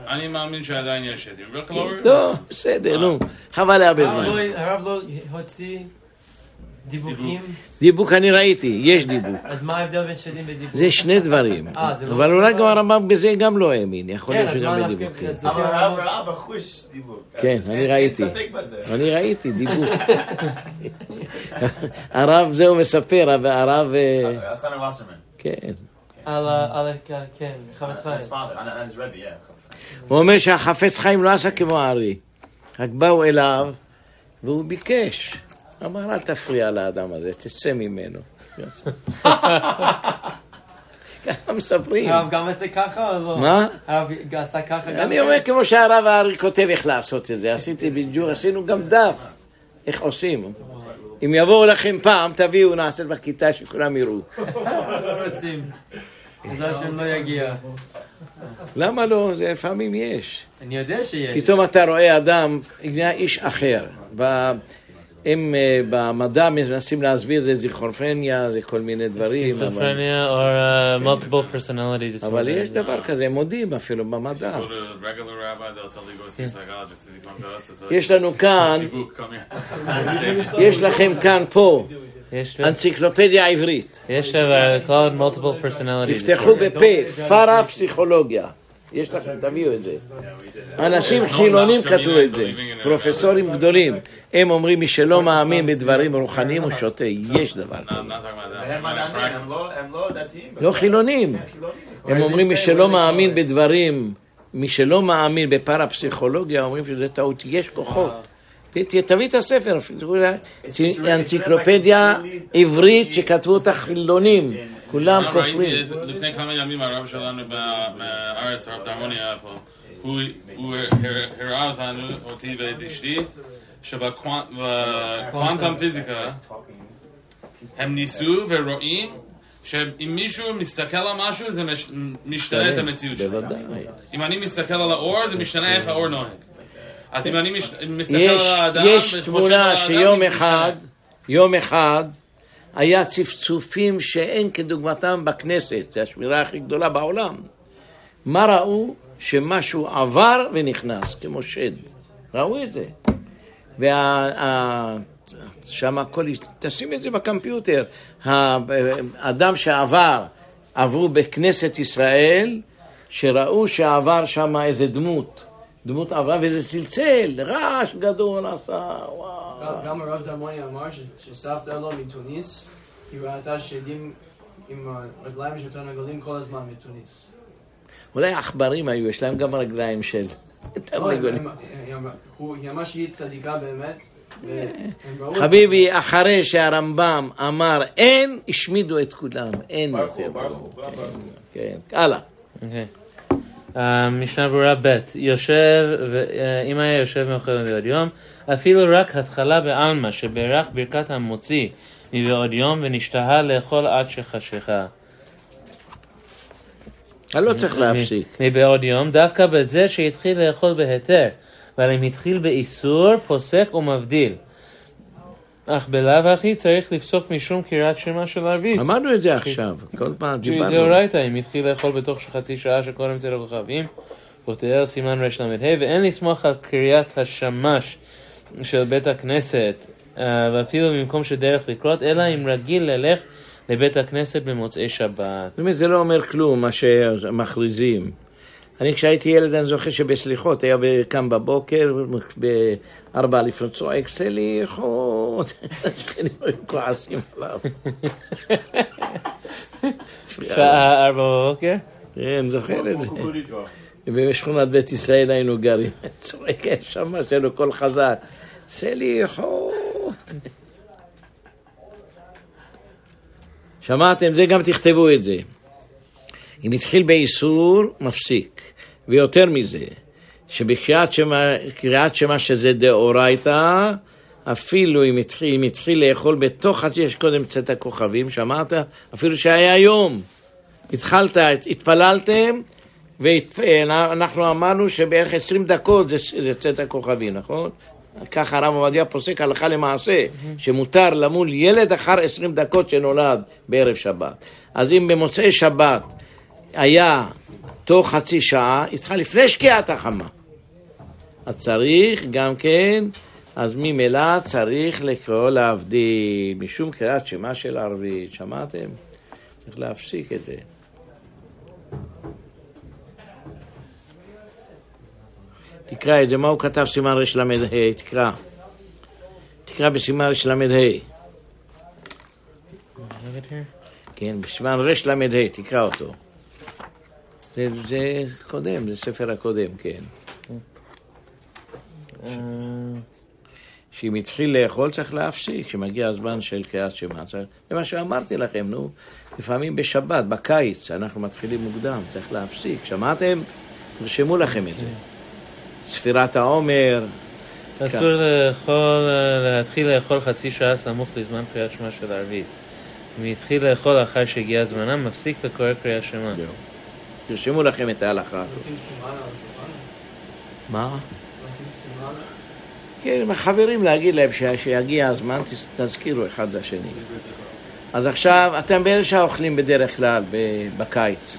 אני מאמין שעדיין יש שדים. לא... טוב, בסדר, נו. חבל לאבד הרב זמן. לא- הרב לא הוציא דיבוקים, דיבוק אני ראיתי, יש דיבוק. אז מה ההבדל בין שדים ודיבוק? זה שני דברים. אה, לא- אבל אולי גם הרמב"ם בזה גם לא האמין. יכול כן, להיות אז שגם בדיבוק. כן. אבל הרב בחוש דיבור. כן, אני ראיתי. אני ראיתי דיבוק. הרב זהו מספר, אבל הרב... אה. כן. על ה... כן, חמץ His חיים. father, and, and his Rebbe, yeah. הוא אומר שהחפץ חיים לא עשה כמו הארי. רק באו אליו, והוא ביקש. אמר, אל תפריע לאדם הזה, תצא ממנו. ככה מספרים. הרב גם את זה ככה או לא? מה? הרב עשה ככה גם? אני אומר כמו שהרב הארי כותב איך לעשות את זה. עשיתי בדיוק, עשינו גם דף. איך עושים. אם יבואו לכם פעם, תביאו, נעשה בכיתה שכולם יראו. לא רוצים. בעזרת השם לא יגיע. למה לא? זה לפעמים יש. אני יודע שיש. פתאום אתה רואה אדם, איש אחר. אה, במדע מנסים להסביר זה זיכרופניה, זה כל מיני דברים, or uh, multiple personality disorder. אבל יש דבר כזה, הם מודים אפילו במדע. Go to a regular rabbi, they'll tell you go see a psychologist. If you come to us, it's like, יש לנו כאן. יש לכם כאן פה אנציקלופדיה עברית. יש דבר called multiple personality תפתחו. בפה, פארה פסיכולוגיה. יש לכם, תביאו את זה. אנשים חילונים כתבו את זה, פרופסורים גדולים. הם אומרים, מי שלא מאמין בדברים רוחניים הוא שותה. יש דבר כזה. לא- לא. לא חילונים. הם אומרים, מי שלא מאמין בדברים, מי שלא מאמין בפרפסיכולוגיה, אומרים שזה טעות. יש כוחות. ת- תביא את הספר, אנציקלופדיה עברית שכתבו אותה חילונים. כולם כופרים. לפני כמה ימים הרב שלנו בארץ, הרב דרמוני היה פה. הוא הוא הר- הראה אותנו, אותי ואת אשתי, שבקוונטום פיזיקה הם ניסו ורואים שאם מישהו מסתכל על משהו זה מש- משתנה את המציאות שלו. אם אני מסתכל על האור זה משתנה איך האור נוהג. אז אם אני מסתכל על האדם יש תמונה שיום אחד. יום אחד, היה צפצופים שאין כדוגמתם בכנסת, זו השמירה הכי גדולה בעולם. מה ראו? שמשהו עבר ונכנס, כמו שד. ראו את זה. ושם הכל, תשים את זה בקמפיוטר. האדם שעבר, עברו בכנסת ישראל, שראו שעבר שם איזה דמות. דמות עברה וזה צלצל, רעש גדול עשה, וואו. גם הרב דרמוני אמר שסבתא לו מתוניס, היא ראתה שדים עם הרגליים של תרנגולים כל הזמן מתוניס. אולי עכברים היו, יש להם גם רגליים של תרנגולים. לא, היא אמרה- הוא- היא אמרה שהיא צדיקה באמת. חביבי, אחרי שהרמב"ם אמר אין, השמידו את כולם, אין יותר. כן, הלאה. אוקיי. אה, משנה ברורה ב' יושב, אה, אם היה יושב מאוחר מבעוד יום, אפילו רק התחלה בעלמא שברך ברכת המוציא מבעוד יום ונשתהה לאכול עד שחשיכה. אני לא צריך להפסיק. מבעוד יום, דווקא בזה שהתחיל לאכול בהיתר, אבל אם התחיל באיסור, פוסק ומבדיל. אך בלאו הכי צריך לפסוק משום קריאת שמע של ערבית. אמרנו את זה עכשיו, כל פעם דיברנו. דאורייתא, אם התחיל לאכול בתוך חצי שעה שקודם צל הכוכבים, פותר סימן רל"ה, ואין לסמוך על קריאת השמש של בית הכנסת, ואפילו במקום שדרך לקרות, אלא אם רגיל ללך לבית הכנסת במוצאי שבת. אומרת, זה לא אומר כלום, מה שמכריזים. אני כשהייתי ילד, אני זוכר שבסליחות, היה ב- קם בבוקר, בארבע לפנות צועק סליחות. השכנים היו כועסים עליו. שעה ארבע בבוקר? כן, זוכר את זה. ובשכונת בית ישראל היינו גרים. צועק שם שלו קול חזק. סליחות. שמעתם? זה גם תכתבו את זה. אם התחיל באיסור, מפסיק. ויותר מזה, שבקריאת שמע, שמע שזה דאורייתא, אפילו אם התחיל, אם התחיל לאכול בתוך חצי שעה קודם צאת הכוכבים, שמעת? אפילו שהיה יום. התחלת, התפללתם, ואנחנו אמרנו שבערך 20 דקות זה, זה צאת הכוכבים, נכון? ככה הרב עובדיה פוסק הלכה למעשה, שמותר למול ילד אחר 20 דקות שנולד בערב שבת. אז אם במוצאי שבת היה תוך חצי שעה, התחל לפני שקיעת החמה. אז צריך גם כן, אז ממילא צריך לקרוא להבדיל, משום קריאת שמע של ערבית, שמעתם? צריך להפסיק את זה. תקרא את זה, מה הוא כתב סימן רל"ה? תקרא. תקרא בסימן רל"ה. כן, בסימן רל"ה, תקרא אותו. זה, זה קודם, זה ספר הקודם, כן. שאם התחיל לאכול צריך להפסיק, כשמגיע הזמן של קריאת שמע. זה מה שאמרתי לכם, נו. לפעמים בשבת, בקיץ, אנחנו מתחילים מוקדם, צריך להפסיק. שמעתם? תרשמו לכם את זה. ספירת העומר, אסור לאכול, להתחיל לאכול חצי שעה סמוך לזמן קריאת שמע של ערבית. אם התחיל לאכול אחר שהגיע זמנם, מפסיק וקורא קריאת שמע. תרשמו לכם את ההלכה. לשים סימן על השולחן? מה? לשים סימן? כן, החברים להגיד להם שיגיע הזמן, תזכירו אחד לשני. אז עכשיו, אתם באיזה שעה אוכלים בדרך כלל בקיץ?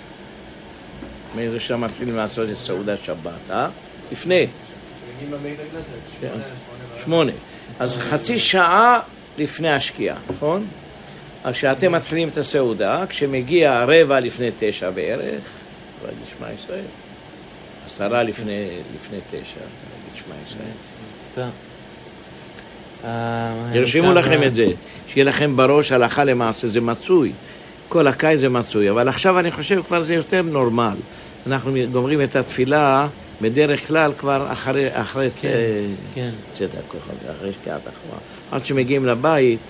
מאיזה שעה מתחילים לעשות את סעודת שבת, אה? לפני, כן. שמונה. אז חצי שעה לפני השקיעה, נכון? אז כשאתם מתחילים את הסעודה, כשמגיע רבע לפני תשע בערך, נגיד שמע ישראל. עשרה לפני, לפני תשע, נגיד שמע ישראל. אה, תרשמו עכשיו, לכם את זה, שיהיה לכם בראש הלכה למעשה, זה מצוי. כל הקיץ זה מצוי, אבל עכשיו אני חושב כבר זה יותר נורמל. אנחנו גומרים את התפילה בדרך כלל כבר אחרי, אחרי צ- כן. צאת הכוכב, אחרי שקיעת החמה. עד שמגיעים לבית,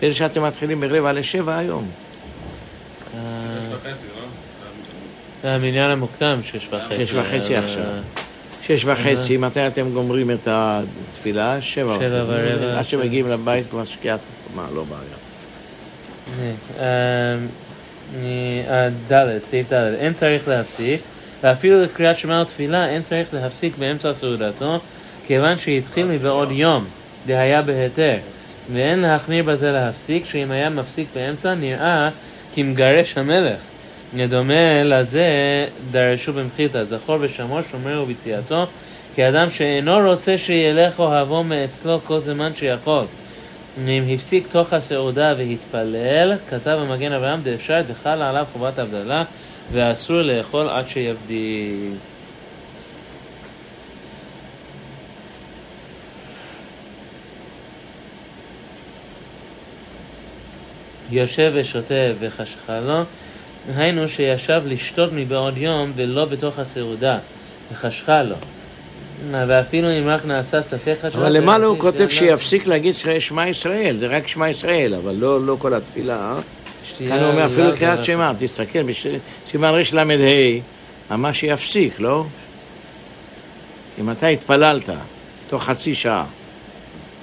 באיזה שעה אתם מתחילים ברבע לשבע היום. אה, שש וחצי, לא? זה המניין המוקדם, שש וחצי. שש וחצי אה, עכשיו. שש וחצי, מתי אתם גומרים את התפילה? שבע ורבע. עד שמגיעים לבית כבר שקיעת החמה, לא בעיה. אה, אה, ד', סעיף ד', אין צריך להפסיק, ואפילו לקריאת שמע ותפילה אין צריך להפסיק באמצע סעודתו, כיוון שהתחיל מבעוד יום, דהיה בהיתר, ואין להחמיר בזה להפסיק, שאם היה מפסיק באמצע נראה כמגרש המלך. דומה לזה דרשו במחיתא, זכור ושמור שומר וביציאתו, כאדם שאינו רוצה שילך אוהבו מאצלו כל זמן שיכול. אם הפסיק תוך הסעודה והתפלל, כתב המגן אברהם דאפשר דחלה עליו חובת הבדלה ואסור לאכול עד שיבדיל. יושב ושותה וחשכה לו, היינו שישב לשתות מבעוד יום ולא בתוך הסעודה, וחשכה לו. ואפילו אם רק נעשה ספק חשש... אבל למעלה הוא כותב שיפסיק להגיד שמע ישראל, זה רק שמע ישראל, אבל לא, לא כל התפילה. אה? כאן הוא אומר אפילו קריאת. שמע, תסתכל, בסימן רל"ה, אמר שיפסיק, לא? אם אתה התפללת תוך חצי שעה,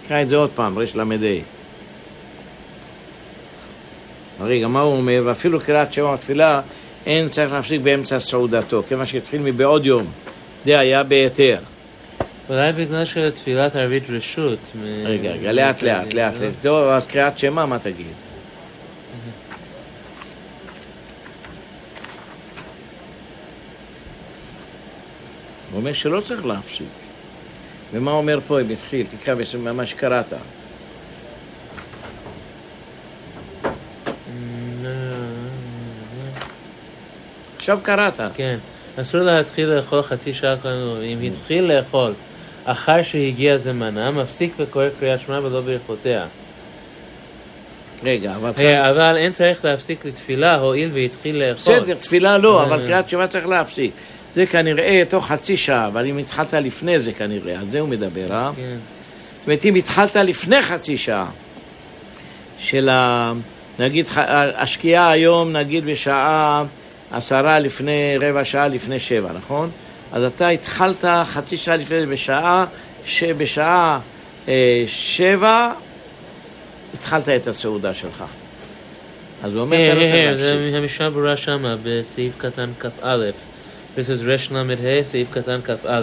תקרא את זה עוד פעם, רל"ה. רגע, מה הוא אומר? ואפילו קריאת שמע ותפילה, אין צריך להפסיק באמצע סעודתו, כיוון שהתחיל מבעוד יום. זה היה בהיתר. אולי בגלל שלתפילת ערבית רשות. רגע, רגע, לאט לאט, לאט לאט. טוב, אז קריאת שמע, מה תגיד? הוא אומר שלא צריך להפסיק. ומה אומר פה, אם התחיל? תקרא מה שקראת. עכשיו קראת. כן, אסור להתחיל לאכול חצי שעה קודם, אם התחיל לאכול אחר שהגיע זמנה, מפסיק וקורא קריאת שמע ולא ברכותיה. רגע, אבל... אה, אבל אין צריך להפסיק לתפילה, הואיל והתחיל לאכול. בסדר, תפילה לא, אה, אבל. קריאת שמע צריך להפסיק. זה כנראה תוך חצי שעה, אבל אם התחלת לפני זה כנראה, על זה הוא מדבר, אה? כן. זאת אומרת, אם התחלת לפני חצי שעה של ה... נגיד, השקיעה היום, נגיד בשעה עשרה לפני, רבע שעה לפני שבע, נכון? אז אתה התחלת חצי שעה לפני, בשעה, שבשעה אה, שבע התחלת את הסעודה שלך. אז הוא אומר, אתה לא צריך אה, זה להפסיק. המשנה ברורה שמה, בסעיף קטן כ"א. Is רש ל"ה, סעיף קטן כ"א.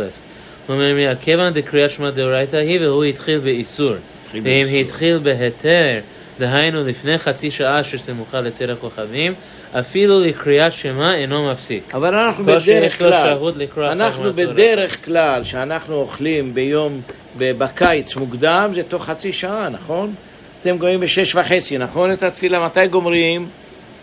הוא אומר, מהכיוון דקריאת שמע דאורייתא היא, והוא התחיל באיסור. ואם. התחיל בהיתר, דהיינו לפני חצי שעה שסמוכה לצל הכוכבים, אפילו לקריאת שמע אינו מפסיק. אבל אנחנו בדרך כלל, אנחנו. בדרך כלל, שאנחנו אוכלים ביום, בקיץ מוקדם, זה תוך חצי שעה, נכון? אתם גומרים בשש וחצי, נכון? את התפילה, מתי גומרים?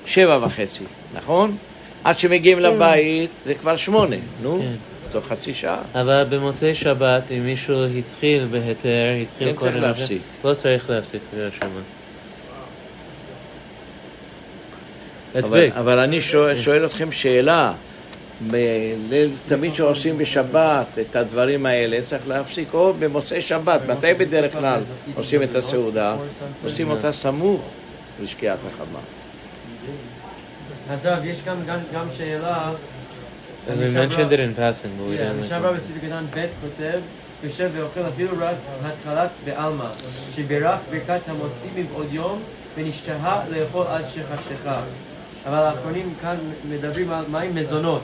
שבע וחצי, נכון? עד שמגיעים לבית זה כבר שמונה, נו, כן. תוך חצי שעה. אבל במוצאי שבת, אם מישהו התחיל בהיתר, התחיל כן, קודם צריך לזה, להפסיק. לא צריך להפסיק קריאת שמע. אבל, הדבק. אבל אני שואל, שואל אתכם שאלה, תמיד שעושים בשבת את הדברים האלה, צריך להפסיק, או במוצאי שבת, מתי בדרך כלל עושים את הסעודה? עושים אותה סמוך לשקיעת החמה. עזוב, יש גם, גם, גם שאלה. We המשנה mentioned it ברורה- in passing, but we כן, בסעיף קטן ב' כותב, יושב ואוכל אפילו רק התחלת בעלמא, שבירך ברכת המוציא מבעוד יום, ונשתהה לאכול עד שחשכה. אבל האחרונים כאן מדברים על מים מזונות.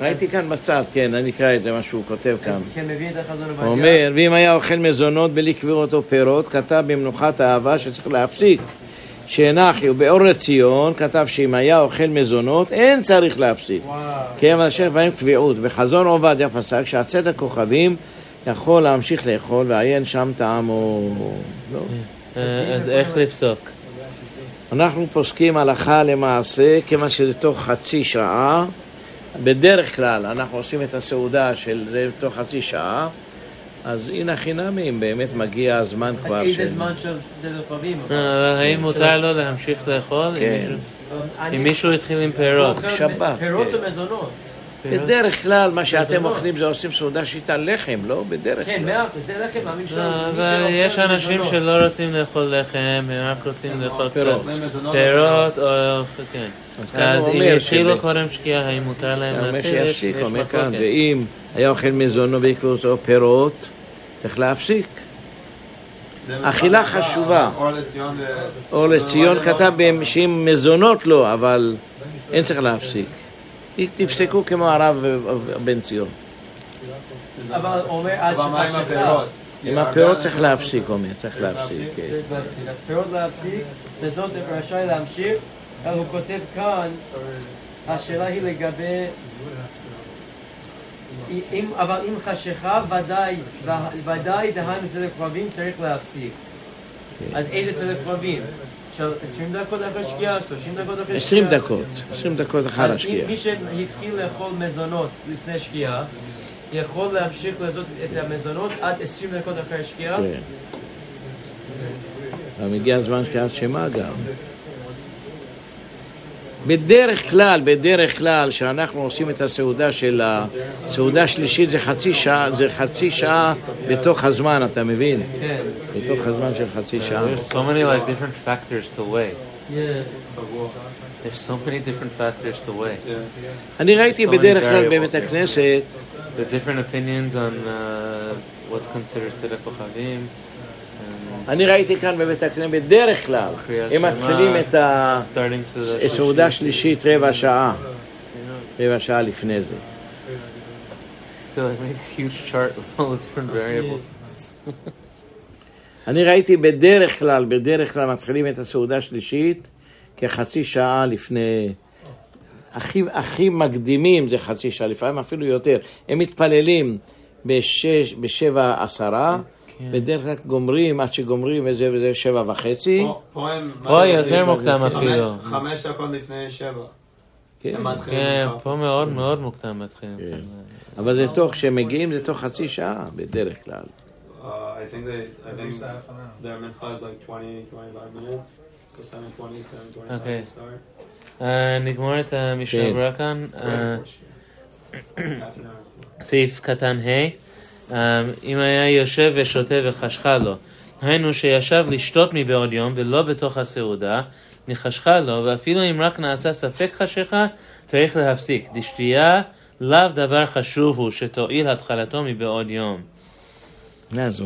ראיתי כאן בצד, כן, אני אקרא את זה, מה שהוא כותב כאן. כן, מביא את החזון. הוא אומר, ואם היה אוכל מזונות בלי קביעות או פירות, כתב במנוחת האהבה שצריך להפסיק. שאנכי, ובאור לציון כתב שאם היה אוכל מזונות, אין צריך להפסיק. וואו. כי אבל אשר בהם קביעות. בחזון עובדיה פסק שהצאת הכוכבים יכול להמשיך לאכול ועיין שם טעמו. לא. אה, אז איך לפסוק? אנחנו פוסקים הלכה למעשה, כיוון שזה תוך חצי שעה. בדרך כלל אנחנו עושים את הסעודה של זה תוך חצי שעה, אז הנה חינמי, אם באמת מגיע הזמן כבר איזה זמן של סדר חבים? אה, האם מותר לו להמשיך לאכול? כן. אם מישהו התחיל עם פירות. אוכל שבת, פירות כן. ומזונות. בדרך כלל מה שאתם מזונות. אוכלים זה עושים סעודה שאיתה לחם, לא? בדרך כן, כלל. מאה אחוז, זה לחם. לא, מי אבל יש אנשים מזונות. שלא רוצים לאכול לחם, הם רק רוצים לאכול פירות. מזונות פירות או... כן. אז אם יתחילו קודם שקיעה, האם מותר להם אומר להתחיל? יש- שיפסיק, אומר כאן. ואם היה אוכל מזונו בעקבות או פירות, צריך להפסיק. אכילה חשובה. אור לציון לא, כתב שאם מזונות לא, אבל אין צריך להפסיק. תפסקו כמו הרב בן ציון. אבל אומר עד מה עם. הפירות? הפירות אנשים צריך להפסיק, אומר, צריך להפסיק. כן. צריך להפסיק. אז פירות להפסיק, וזאת רשאי להמשיך. אבל הוא כותב כאן, השאלה היא לגבי... אם, אבל אם חשיכה, ודאי, ודאי דהיינו סדר קרבים צריך להפסיק. אז איזה סדר קרבים? של 20 דקות אחרי שקיעה, 30 דקות אחרי שקיעה? 20 דקות, 20 דקות אחר השקיעה. מי שהתחיל לאכול מזונות לפני שקיעה, יכול להמשיך לעשות את המזונות עד 20 דקות אחרי השקיעה? כן. אבל מגיע הזמן שקיעת שמע גם. בדרך כלל, בדרך כלל, שאנחנו עושים את הסעודה של הסעודה השלישית זה חצי שעה, זה חצי שעה בתוך הזמן, אתה מבין? כן. בתוך הזמן של חצי שעה. There's so many like different factors to weigh. There's so many different factors to weigh. אני ראיתי בדרך כלל. בבית הכנסת, The different opinions on uh, what's considered tzedek kochavim. אני ראיתי כאן בבית הכנסת, בדרך כלל, הם מתחילים את הסעודה שלישית. השלישית רבע שעה, רבע שעה לפני זה. אני ראיתי בדרך כלל, בדרך כלל מתחילים את הסעודה השלישית כחצי שעה לפני... הכי, הכי מקדימים זה חצי שעה, לפעמים אפילו יותר. הם מתפללים בשש, בשבע עשרה, בדרך כלל גומרים, עד שגומרים וזה וזה שבע וחצי. פה- פה הם... פה יותר מוקדם אפילו. חמש דקות לפני שבע. כן. כן. פה מאוד מאוד מוקדם מתחילים. אבל זה תוך, כשהם מגיעים זה תוך חצי שעה, בדרך כלל. Uh, I think they, I think their mincha is like 20, 25 minutes. So 720, 725 Okay. to start. נגמור את המשנה כן. ברורה כאן. hour. סעיף קטן ה' אם היה יושב ושותה וחשכה לו, היינו שישב לשתות מבעוד יום ולא בתוך הסעודה, נחשכה לו, ואפילו אם רק נעשה ספק חשיכה, צריך להפסיק. דשתייה לאו דבר חשוב הוא שתועיל התחלתו מבעוד יום.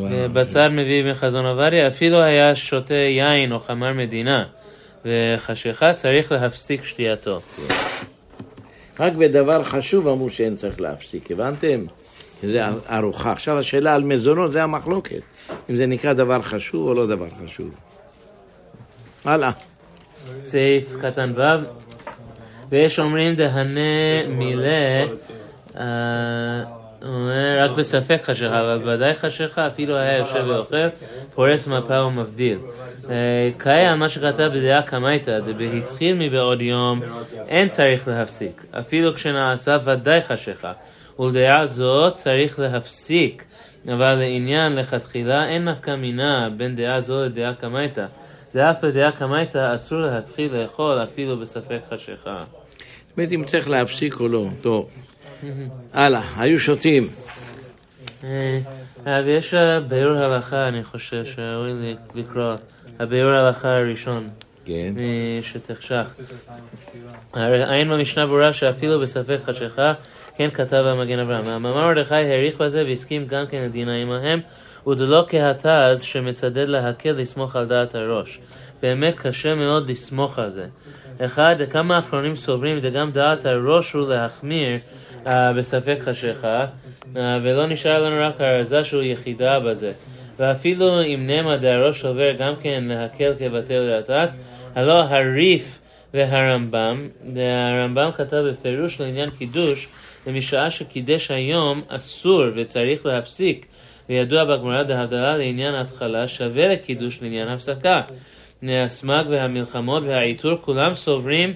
זה? בצד מביא מחזון עובדיה, אפילו היה שותה יין או חמר מדינה, וחשיכה צריך להפסיק שתייתו. רק בדבר חשוב אמרו שאין צריך להפסיק, הבנתם? זה ארוחה. עכשיו השאלה על מזונות זה המחלוקת, אם זה נקרא דבר חשוב או לא דבר חשוב. הלאה. סעיף קטן ו' ויש אומרים דהנה מילא אה, רק בספק חשיכה, אבל ודאי חשיכה, אפילו היה יושב ואוכל, פורס מפה ומבדיל. אה, קיים מה שכתב בדעה קמייתא, דבהתחיל מבעוד יום, אין צריך להפסיק, אפילו כשנעשה ודאי חשיכה. ולדעה זו צריך להפסיק, אבל לעניין לכתחילה אין נפקא מינה בין דעה זו לדעה קמייתא. ואף לדעה קמייתא אסור להתחיל לאכול אפילו בספק חשיכה. זאת אומרת אם צריך להפסיק או לא. טוב. הלאה, היו שותים. אה, ויש אה, ביאור הלכה, אני חושב שראוי לקרוא, הביאור הלכה הראשון. כן. שתחשך. עין במשנה ברורה שאפילו בספק חשיכה, כן כתב המגן אברהם. המאמר מרדכי העריך בזה והסכים גם כן לדינא עמהם, ודלא כהתז שמצדד להקל לסמוך על דעת הראש. באמת קשה מאוד לסמוך על זה. אחד, כמה האחרונים סוברים וגם דעת הראש הוא להחמיר uh, בספק חשיכה, uh, ולא נשאר לנו רק הרזה שהוא יחידה בזה. ואפילו אם נאמר דהראש סובר גם כן להקל כבטל להטס, הלא הריף והרמב"ם, הרמב"ם כתב בפירוש לעניין קידוש, ומשעה שקידש היום אסור וצריך להפסיק, וידוע בגמרא דהבדלה לעניין ההתחלה שווה לקידוש לעניין הפסקה. הסמ"ג והמלחמות והעיטור כולם סוברים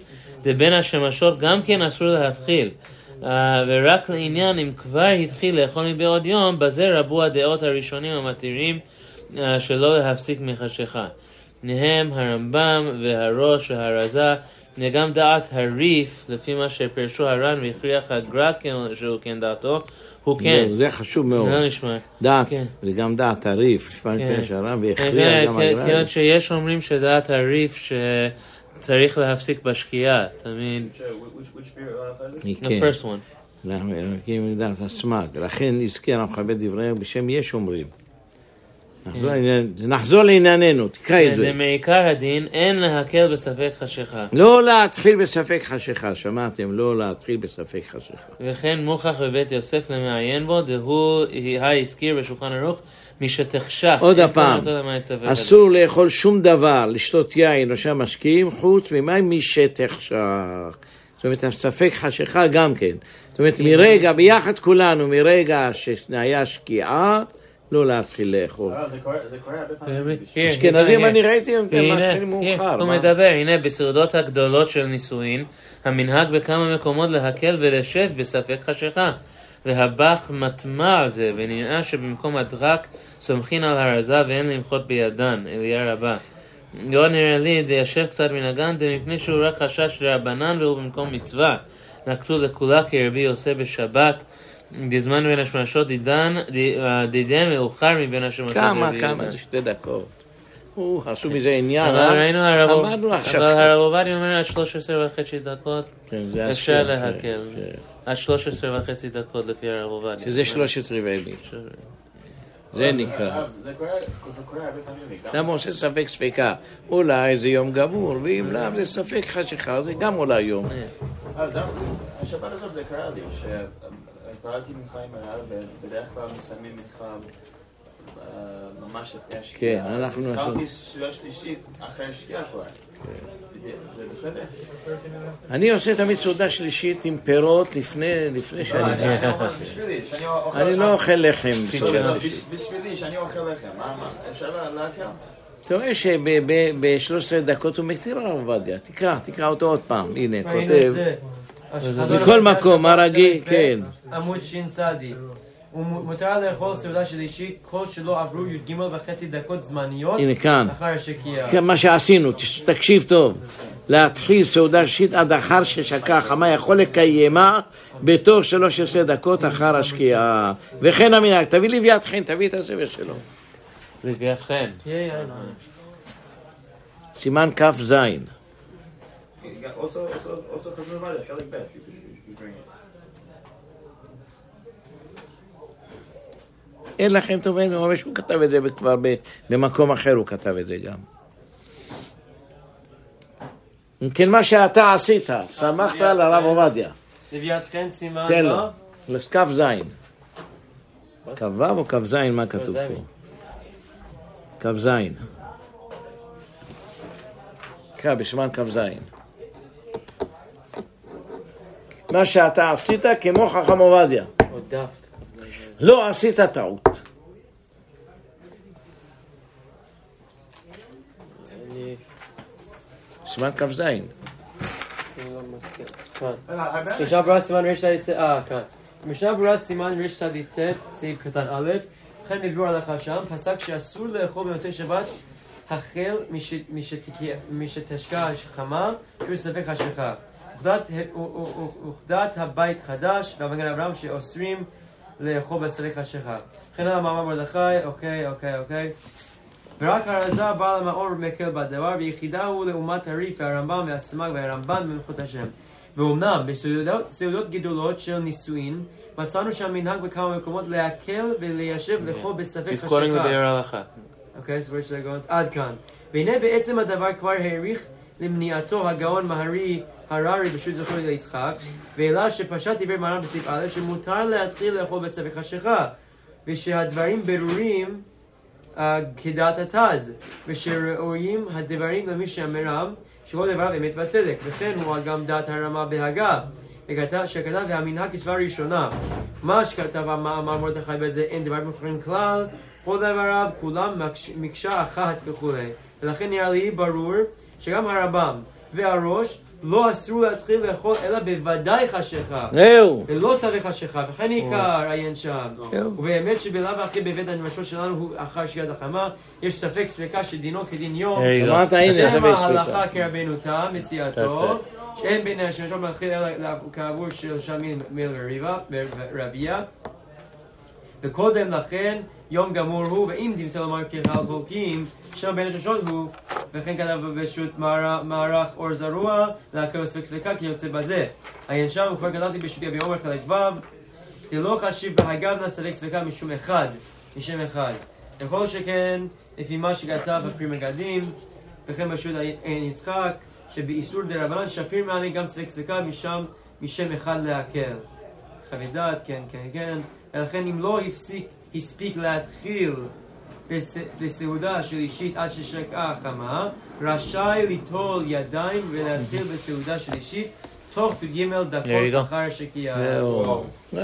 דבין השמשות גם כן אסור להתחיל. Uh, ורק לעניין אם כבר התחיל לאכול מבעוד יום, בזה רבו הדעות הראשונים המתירים uh, שלא להפסיק מחשיכה. מהם הרמב"ם והראש והרזה, וגם דעת הריף, לפי מה שפרשו הר"ן והכריח הגר"א שהוא כן דעתו, הוא כן. זה חשוב מאוד. לא נשמע. דעת, כן. וגם דעת הריף, לפעמים כן. כן שהרב כן, והכריע גם כן, הגר"א. כן, שיש אומרים שדעת הריף שצריך להפסיק בשקיעה, תמיד. The כן. first one. אנחנו אלוקים לדעת הסמ"ג. לכן נזכיר, אנחנו נכבד דבריהם בשם יש אומרים. נחזור לענייננו, תקרא את זה. זה מעיקר הדין, אין להקל בספק חשיכה. לא להתחיל בספק חשיכה, שמעתם? לא להתחיל בספק חשיכה. וכן מוכח בבית יוסף למעיין בו, דהוא הזכיר בשולחן ערוך, משתחשך. עוד הפעם, הדין. אסור לאכול שום דבר, לשתות יין או שם משקיעים, חוץ ממים משתחשך. זאת אומרת, הספק חשיכה גם כן. זאת אומרת, מרגע, ביחד כולנו, מרגע שהיה שקיעה, לא להתחיל לאכול. זה קורה- הרבה פעמים. כן, אשכנזים אני ראיתי, הם הנה, מתחילים כן, מאוחר. הוא? מדבר, הנה בסעודות הגדולות של נישואין, המנהג בכמה מקומות להקל ולשב בספק חשיכה. והבח מטמע על זה, ונראה שבמקום הדרק סומכין על הרזה ואין למחות בידן, אליה רבה. לא נראה לי דיישב קצת מנהגן, דמפני שהוא רק חשש לרבנן והוא במקום מצווה. נקטו לכולה כרבי יוסף בשבת, בזמן בין השמשות דידן, דידן מאוחר מבין השמשות כמה, כמה. זה שתי דקות. הוא, עשו מזה עניין, אבל אה? ראינו הרב אמרנו עכשיו. אבל הרב עובדיה אומר עד 13 וחצי דקות, כן, אפשר הסכם, להקל. ש- ש- עד 13 וחצי דקות לפי הרב עובדיה. שזה שלושת רבעי מיל. זה נקרא. אה, זה קורה- זה קורה הרבה פעמים. וגם- למה עושה ספק ספקה? אולי זה יום גמור, ואם לאו זה ספק חשיכה, זה גם אולי יום. אה, זהו, השבת הזאת זה קרה לי, שהתפללתי מנחה עם הרב, ובדרך כלל מסיימים מנחה אה, ממש לפני השקיעה. כן, אנחנו- אז התחלתי סעודה שלישית אחרי השקיעה כבר. זה בסדר? אני עושה תמיד סעודה שלישית עם פירות לפני לפני שאני... אני אני לא אוכל לחם לא, בסעודה לא, שלישית. בשבילי, שאני אוכל לחם, מה, מה, אפשר לה- להקל? אתה רואה שב-13 דקות הוא מכתיר הרב עובדיה, תקרא, תקרא אותו עוד פעם, הנה כותב. בכל המרכז מקום, מה רגיל? ב', כן. עמוד ש"צ. ומותר לאכול סעודה שלישית כל שלא עברו י"ג וחצי דקות זמניות הנה כאן. אחר השקיעה. כן, מה שעשינו, תקשיב טוב. להתחיל סעודה שלישית עד אחר ששקע החמה יכול לקיימה בתוך 13 דקות אחר השקיעה. וכן המנהג, תביא לי ביד חן, תביא את הספר שלו. זה בידכם. סימן כ"ז. Also, also, also for Nevada, Shelly Beth, you you could bring it. אין לכם טובים ממש, הוא כתב את זה כבר במקום אחר, הוא כתב את זה גם. אם כן, מה שאתה עשית, סמכת על הרב עובדיה. לוויתכן סימן תן לו, לא? לכף זין. כ"ו או כ"ז, מה כתוב פה? כ"ז. קרא בשמן כ"ז. מה שאתה עשית כמו חכם עובדיה. לא עשית טעות. סימן כ"ז. משנה ברורה סימן רצ"ט, אה, רצ"ט, סעיף קטן א', לכן הביאו הלכה שם, פסק שאסור לאכול במוצאי שבת החל משתשקע חמה, שהוא ספק חשיכה. וכדת- וכדת הבית חדש והמגן אברהם שאוסרים לאכול בספק חשיכה. וכן על המאמר מרדכי, אוקיי, אוקיי, אוקיי. ורק הרזה בעל המאור מקל בדבר, ויחידה הוא לעומת הריף והרמב"ם והסמ"ג והרמב"ן במלכות השם. ואומנם בסעודות סעודות גדולות של נישואין, מצאנו שהמנהג בכמה מקומות להקל וליישב לאכול בספק He's quoting the חשיכה. Be'er הלכה. אוקיי, so where should I go? עד כאן. והנה בעצם הדבר כבר העריך למניעתו הגאון מהרי הררי ברשות זכור ליצחק, והעלה שפשט דברי מרן בסעיף א', שמותר להתחיל לאכול בספק חשיכה, ושהדברים ברורים אה, כדעת התז, ושראויים הדברים למי שאמרם, שכל דבריו אמת וצדק, וכן הוא גם דעת הרמה בהגה. שכתב והמנהג כסברה ראשונה. מה שכתב אמר מרדכי בזה אין דבר מכורים כלל, כל דבריו כולם מקש- מקשה אחת וכולי. ולכן נראה לי ברור שגם הרמב"ם והראש לא אסרו להתחיל לאכול אלא בוודאי חשיכה. זהו. ולא סבך חשיכה, וכן עיקר עיין שם. זהו. ובאמת שבלאו הכי בבית הנמשל שלנו הוא אחר שקיעת החמה, יש ספק ספקה שדינו כדין יום. אמרת, הנה, שמא ספק ההלכה. כרבנו תם, מסיעתו, שאין בין השמשון מתחיל אלא כאמור שלושה מיל ורבייה. וקודם לכן יום גמור הוא, ואם תמצא לומר כחל חוקים, שם בין השמשות הוא, וכן כתב ברשות מער- מערך אור זרוע, להקל ספק ספקה כי יוצא בזה. עיין שם, וכבר כתבתי בשו"ת יביע עומר חלק ו', דלא חשיב בהגבנה ספק ספקה משום אחד, משם אחד. וכל שכן, לפי מה שכתב בפרי מגדים, וכן בשו"ת עין יצחק, שבאיסור דרבנן שפיר מענה גם ספק ספקה משם, משם אחד להקל. חוות דעת, כן, כן, כן. ולכן אם לא הפסיק, הספיק להתחיל בס- בסעודה שלישית עד ששקעה החמה, רשאי ליטול ידיים ולהתחיל בסעודה שלישית תוך י"ג There you דקות. אחר שקיעה. זהו. כן.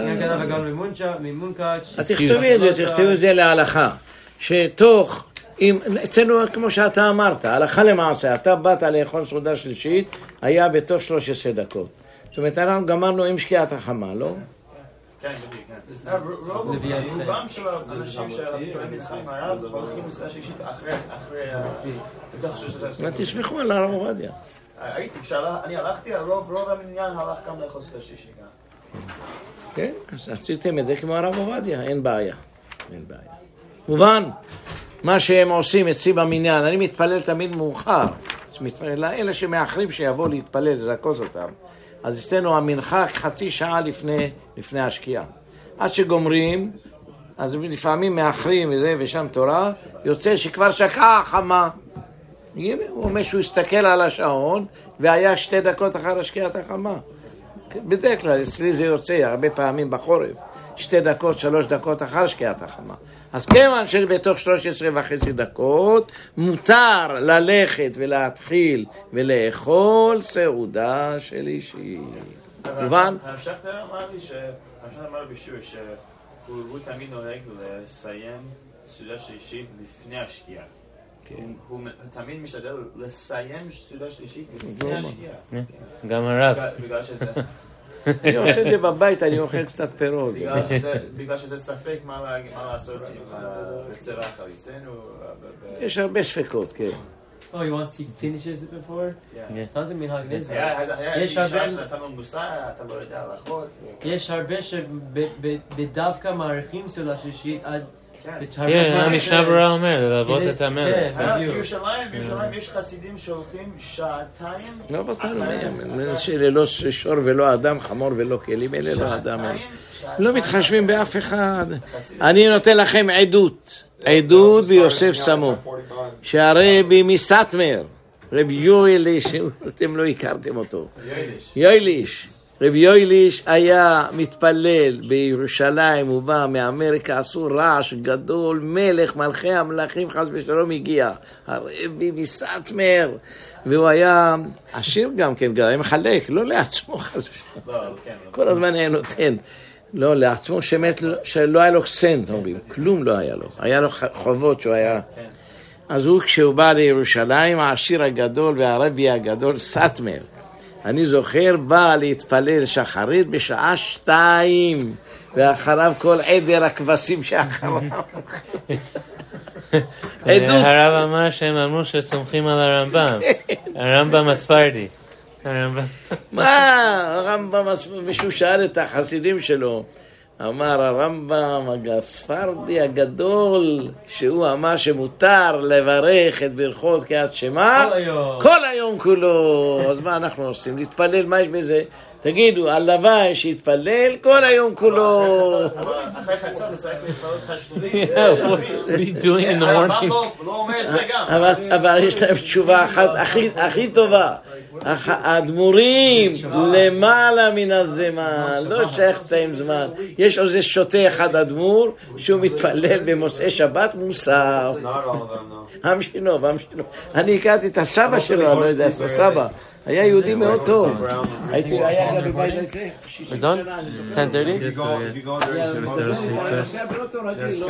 אז תכתבי את זה, תכתבי את זה להלכה. שתוך, אם, אצלנו, כמו שאתה אמרת, הלכה למעשה, אתה באת לאכול סעודה שלישית, היה בתוך 13 דקות. זאת אומרת, אנחנו גמרנו עם שקיעת החמה, לא? כן, בדיוק, כן. רובם של האנשים שהפועלים מצרים הרב הולכים לסעודה שלישית אחרי, עשרה. תסמכו על הרב עובדיה. הייתי, כשאני הלכתי, הרוב, רוב המניין הלך גם לאכול סעודה שלישית גם. כן, אז עשיתם את זה כמו הרב עובדיה, אין בעיה. אין בעיה. מובן, מה שהם עושים אצלי במניין, אני מתפלל תמיד מאוחר. לאלה שמאחרים שיבואו להתפלל, לזכוז אותם. אז אצלנו המנחה חצי שעה לפני, לפני השקיעה. עד שגומרים, אז לפעמים מאחרים וזה, ושם תורה, יוצא שכבר שקעה החמה. הוא אומר שהוא הסתכל על השעון, והיה שתי דקות אחר השקיעת החמה. בדרך כלל, אצלי זה יוצא הרבה פעמים בחורף, שתי דקות, שלוש דקות אחר שקיעת החמה. אז כיוון שבתוך 13 וחצי דקות מותר ללכת ולהתחיל ולאכול סעודה של אישי. מובן? הרב שכטר אמר לי ש... שכטר אמר לי בשיעור שהוא הוא תמיד נוהג לסיים סעודה שלישית לפני השקיעה. הוא- הוא תמיד משתדל לסיים סעודה שלישית לפני השקיעה. גם הרב. בגלל שזה... אני עושה את זה בבית, אני אוכל קצת פירות. בגלל שזה- ספק מה לעשות עם בצבע החליצנו. יש הרבה ספקות, כן. Oh, you want to see he finishes it before? Yes. Something מנהג נזר. יש הרבה- שבדווקא מעריכים סעודה שלישית עד כן, המשנה ברורה אומר, ללוות את המלך. כן, אה. בירושלים, בירושלים יש חסידים שהולכים שעתיים, לא מהם, שאלה לא שור ולא אדם, חמור ולא כלים, אלה לא אדם. לא מתחשבים באף אחד. אני נותן לכם עדות, עדות ביוסף סמו, שהרבי מסטמר, רבי יואליש, אתם לא הכרתם אותו, יואליש, רבי יואליש היה מתפלל בירושלים, הוא בא מאמריקה, עשו רעש גדול, מלך מלכי המלכים חס ושלום הגיע, הרבי מסטמר, והוא היה עשיר גם כן, גם היה מחלק, לא לעצמו חס ושלום. כל הזמן היה נותן. לא, לעצמו שמת, שלא היה לו סנט, אומרים, כלום לא היה לו. היה לו חובות שהוא היה... אז הוא, כשהוא בא לירושלים, העשיר הגדול והרבי הגדול, סאטמר, אני זוכר, בא להתפלל שחרית בשעה שתיים, ואחריו כל עדר הכבשים שאחריו. עדות. הרב אמר שהם אמרו שסומכים על הרמב"ם. הרמב"ם הספרדי. הרמב"ם. מה, הרמב"ם, מישהו שאל את החסידים שלו, אמר הרמב"ם הספרדי הגדול, שהוא אמר שמותר לברך את ברכות קריאת שמע כל היום. כל היום כולו. אז מה אנחנו עושים? להתפלל, מה יש בזה? תגידו, הלוואי שיתפלל כל היום כולו. אחרי חצות הוא צריך להתפלל חשמלי. Yeah, what are you doing in the morning? לא גם. אבל, יש להם תשובה אחת הכי, טובה. האדמו"רים למעלה מן הזמן, לא שייך להם זמן. יש איזה שוטה אחד אדמו"ר שהוא מתפלל במוצאי שבת מוסר. המשינוב, המשינוב. אני הכרתי את הסבא שלו, אני לא יודע, הסבא. היה יהודי מאוד טוב. הייתי, היה גם בבית לפני 60 We're done? שנה. אני זוכר. 10:30?